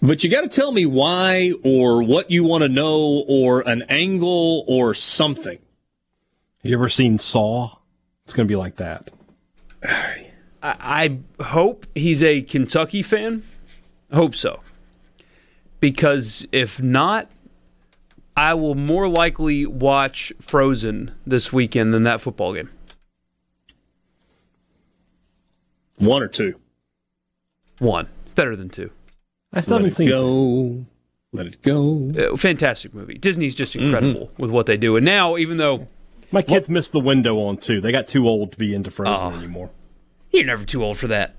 but you got to tell me why or what you want to know or an angle or something. You ever seen Saw? It's going to be like that. I hope he's a Kentucky fan. I Hope so. Because if not, I will more likely watch Frozen this weekend than that football game. One or two? One. Better than two. I still Let haven't it seen go. Let it go. Uh, fantastic movie. Disney's just incredible mm-hmm. with what they do. And now, even though my kids missed the window on two. They got too old to be into Frozen oh. anymore. You're never too old for that.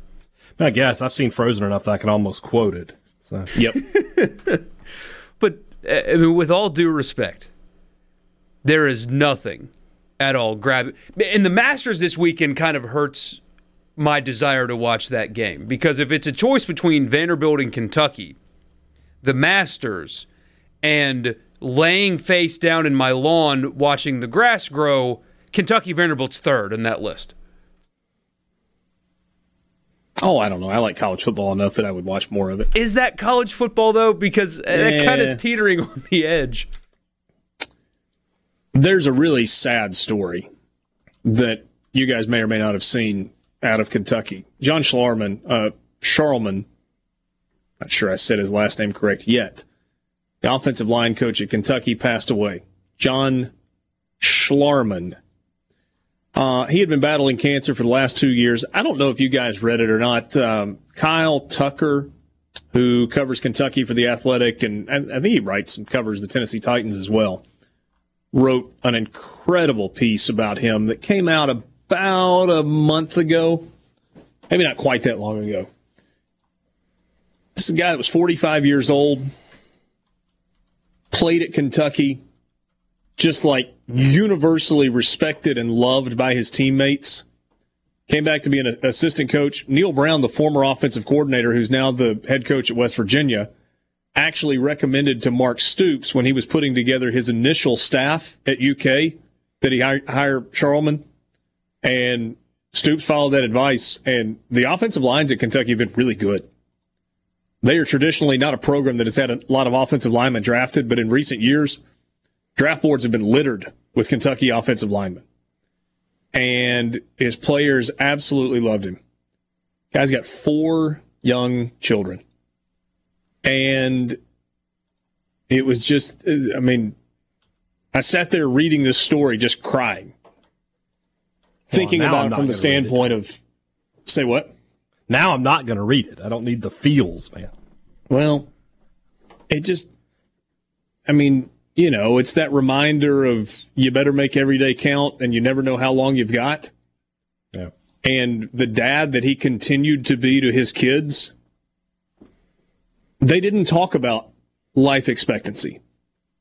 I guess I've seen Frozen enough that I can almost quote it. So. Yep. but I mean, with all due respect, there is nothing at all grab. And the Masters this weekend kind of hurts my desire to watch that game because if it's a choice between Vanderbilt and Kentucky, the Masters, and laying face down in my lawn watching the grass grow, Kentucky Vanderbilt's third in that list. Oh, I don't know. I like college football enough that I would watch more of it. Is that college football though? Because yeah. that kind of is teetering on the edge. There's a really sad story that you guys may or may not have seen out of Kentucky. John Schlarman, uh, Charlman, not sure I said his last name correct yet, the offensive line coach at Kentucky passed away. John Schlarman. Uh, he had been battling cancer for the last two years. I don't know if you guys read it or not. Um, Kyle Tucker, who covers Kentucky for the Athletic, and, and I think he writes and covers the Tennessee Titans as well, wrote an incredible piece about him that came out about a month ago, maybe not quite that long ago. This is a guy that was 45 years old, played at Kentucky, just like universally respected and loved by his teammates. Came back to be an assistant coach. Neal Brown, the former offensive coordinator, who's now the head coach at West Virginia, actually recommended to Mark Stoops when he was putting together his initial staff at UK that he hire Charlman. And Stoops followed that advice. And the offensive lines at Kentucky have been really good. They are traditionally not a program that has had a lot of offensive linemen drafted, but in recent years, draft boards have been littered with Kentucky offensive linemen. And his players absolutely loved him. Guy's got four young children. And it was just, I mean, I sat there reading this story just crying, thinking well, about it from the standpoint of, say what? Now I'm not going to read it. I don't need the feels, man. Well, it just, I mean, you know, it's that reminder of you better make every day count and you never know how long you've got. Yeah. And the dad that he continued to be to his kids, they didn't talk about life expectancy.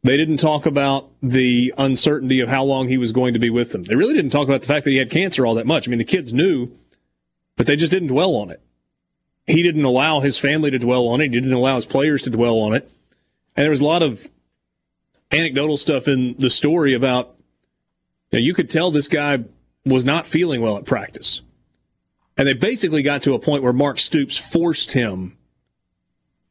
They didn't talk about the uncertainty of how long he was going to be with them. They really didn't talk about the fact that he had cancer all that much. I mean, the kids knew but they just didn't dwell on it. He didn't allow his family to dwell on it. He didn't allow his players to dwell on it. And there was a lot of anecdotal stuff in the story about you, know, you could tell this guy was not feeling well at practice. And they basically got to a point where Mark Stoops forced him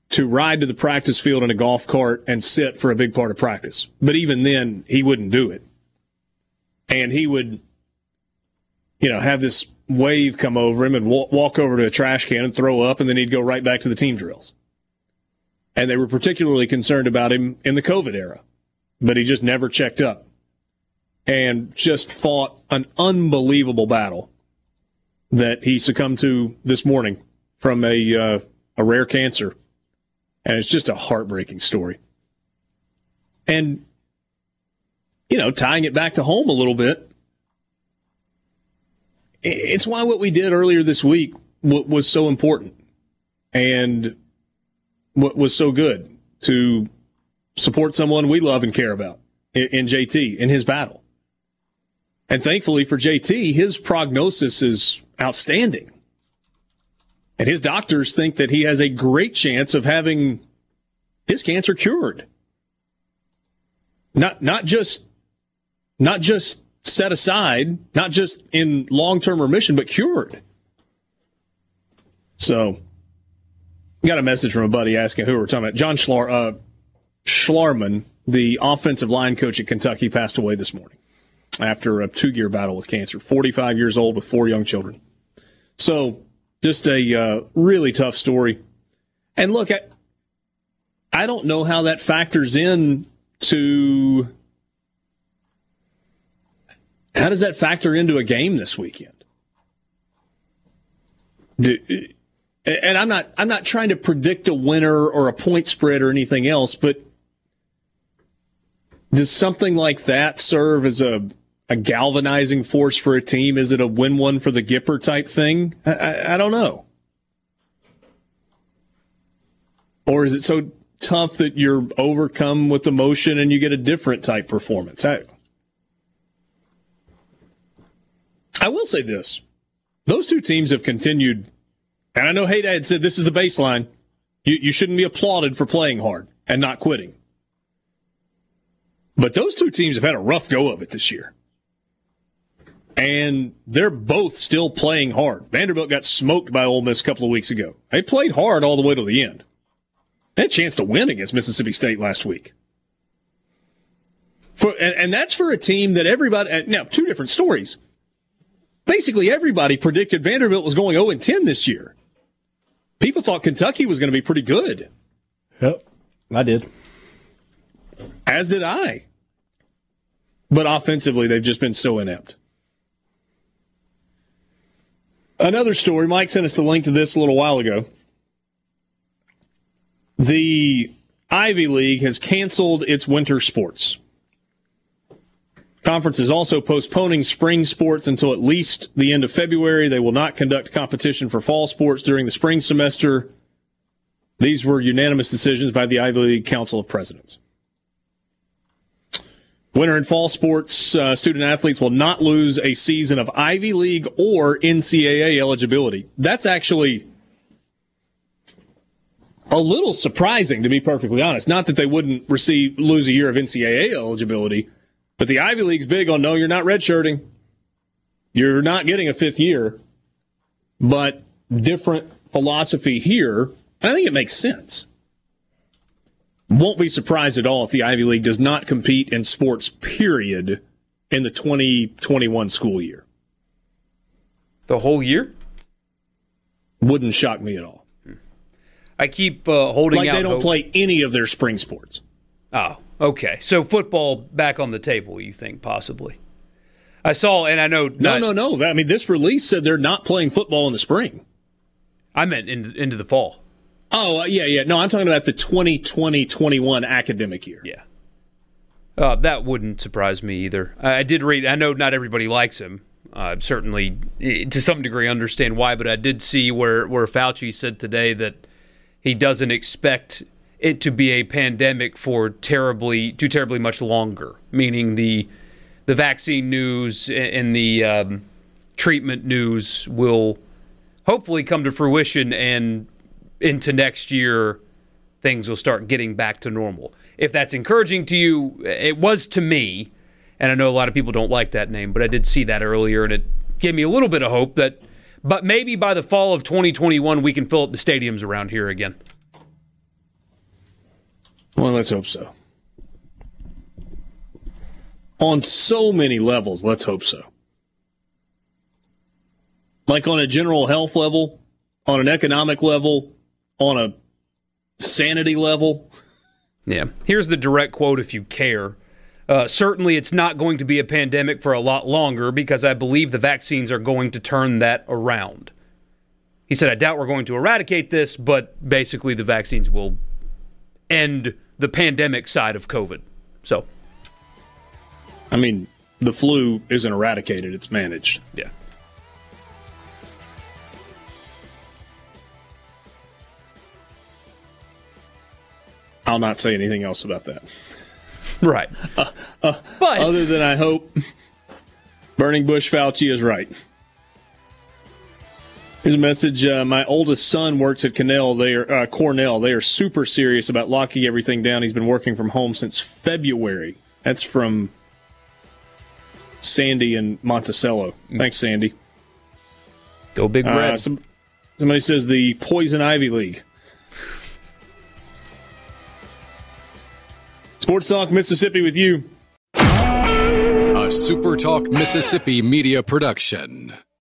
to ride to the practice field in a golf cart and sit for a big part of practice. But even then, he wouldn't do it. And he would, you know, have this wave come over him and walk over to a trash can and throw up, and then he'd go right back to the team drills. And they were particularly concerned about him in the COVID era, but he just never checked up and just fought an unbelievable battle that he succumbed to this morning from a uh, a rare cancer, and it's just a heartbreaking story. And you know, tying it back to home a little bit, it's why what we did earlier this week was so important and what was so good to support someone we love and care about in JT in his battle. And thankfully for JT, his prognosis is outstanding. And his doctors think that he has a great chance of having his cancer cured. Not not just not just set aside, not just in long-term remission, but cured. So, got a message from a buddy asking who we're talking about. John Schlar, uh, Schlarman, the offensive line coach at Kentucky, passed away this morning after a two-year battle with cancer. 45 years old with four young children. So, just a uh, really tough story. And look, I, I don't know how that factors in to how does that factor into a game this weekend? Do, and I'm not I'm not trying to predict a winner or a point spread or anything else, but does something like that serve as a a galvanizing force for a team? Is it a win one for the Gipper type thing? I, I, I don't know. Or is it so tough that you're overcome with emotion and you get a different type performance? I, I will say this. Those two teams have continued, and I know Hayden had said this is the baseline. You, you shouldn't be applauded for playing hard and not quitting. But those two teams have had a rough go of it this year. And they're both still playing hard. Vanderbilt got smoked by Ole Miss a couple of weeks ago. They played hard all the way to the end. They had a chance to win against Mississippi State last week. For, and, and that's for a team that everybody, now, two different stories basically everybody predicted Vanderbilt was going 0 10 this year. People thought Kentucky was going to be pretty good. Yep, I did. As did I. But offensively, they've just been so inept. Another story, Mike sent us the link to this a little while ago. The Ivy League has canceled its winter sports. Conference is also postponing spring sports until at least the end of February. They will not conduct competition for fall sports during the spring semester. These were unanimous decisions by the Ivy League Council of Presidents. Winter and fall sports uh, student athletes will not lose a season of Ivy League or NCAA eligibility. That's actually a little surprising, to be perfectly honest. Not that they wouldn't receive lose a year of NCAA eligibility, but the Ivy League's big on no, you're not redshirting. You're not getting a fifth year, but different philosophy here. I think it makes sense. Won't be surprised at all if the Ivy League does not compete in sports, period, in the 2021 school year. The whole year? Wouldn't shock me at all. I keep uh, holding like out. they don't hope. play any of their spring sports. Oh, okay. So football back on the table, you think possibly? I saw, and I know. No, not, no, no. I mean, this release said they're not playing football in the spring. I meant in, into the fall. Oh, uh, yeah, yeah. No, I'm talking about the 2020-21 academic year. Yeah. Uh, that wouldn't surprise me either. I, I did read. I know not everybody likes him. Uh, certainly, eh, to some degree, understand why. But I did see where where Fauci said today that he doesn't expect it to be a pandemic for terribly too terribly much longer. Meaning the the vaccine news and the um, treatment news will hopefully come to fruition, and into next year things will start getting back to normal. If that's encouraging to you, it was to me, and I know a lot of people don't like that name, but I did see that earlier, and it gave me a little bit of hope that, but maybe by the fall of 2021 we can fill up the stadiums around here again. Well, let's hope so. On so many levels, let's hope so. Like on a general health level, on an economic level, on a sanity level. Yeah. Here's the direct quote if you care. Uh, certainly, it's not going to be a pandemic for a lot longer because I believe the vaccines are going to turn that around. He said, I doubt we're going to eradicate this, but basically, the vaccines will end the pandemic side of COVID. So, I mean, the flu isn't eradicated, it's managed. yeah. I'll not say anything else about that. Right. but Other than I hope Burning Bush Fauci is right. Here's a message. Uh, my oldest son works at Cornell. They are uh, Cornell. They are super serious about locking everything down. He's been working from home since February. That's from Sandy and Monticello. Thanks, Sandy. Go Big Red. Uh, some, somebody says the Poison Ivy League. Sports Talk Mississippi with you. A Super Talk Mississippi media production.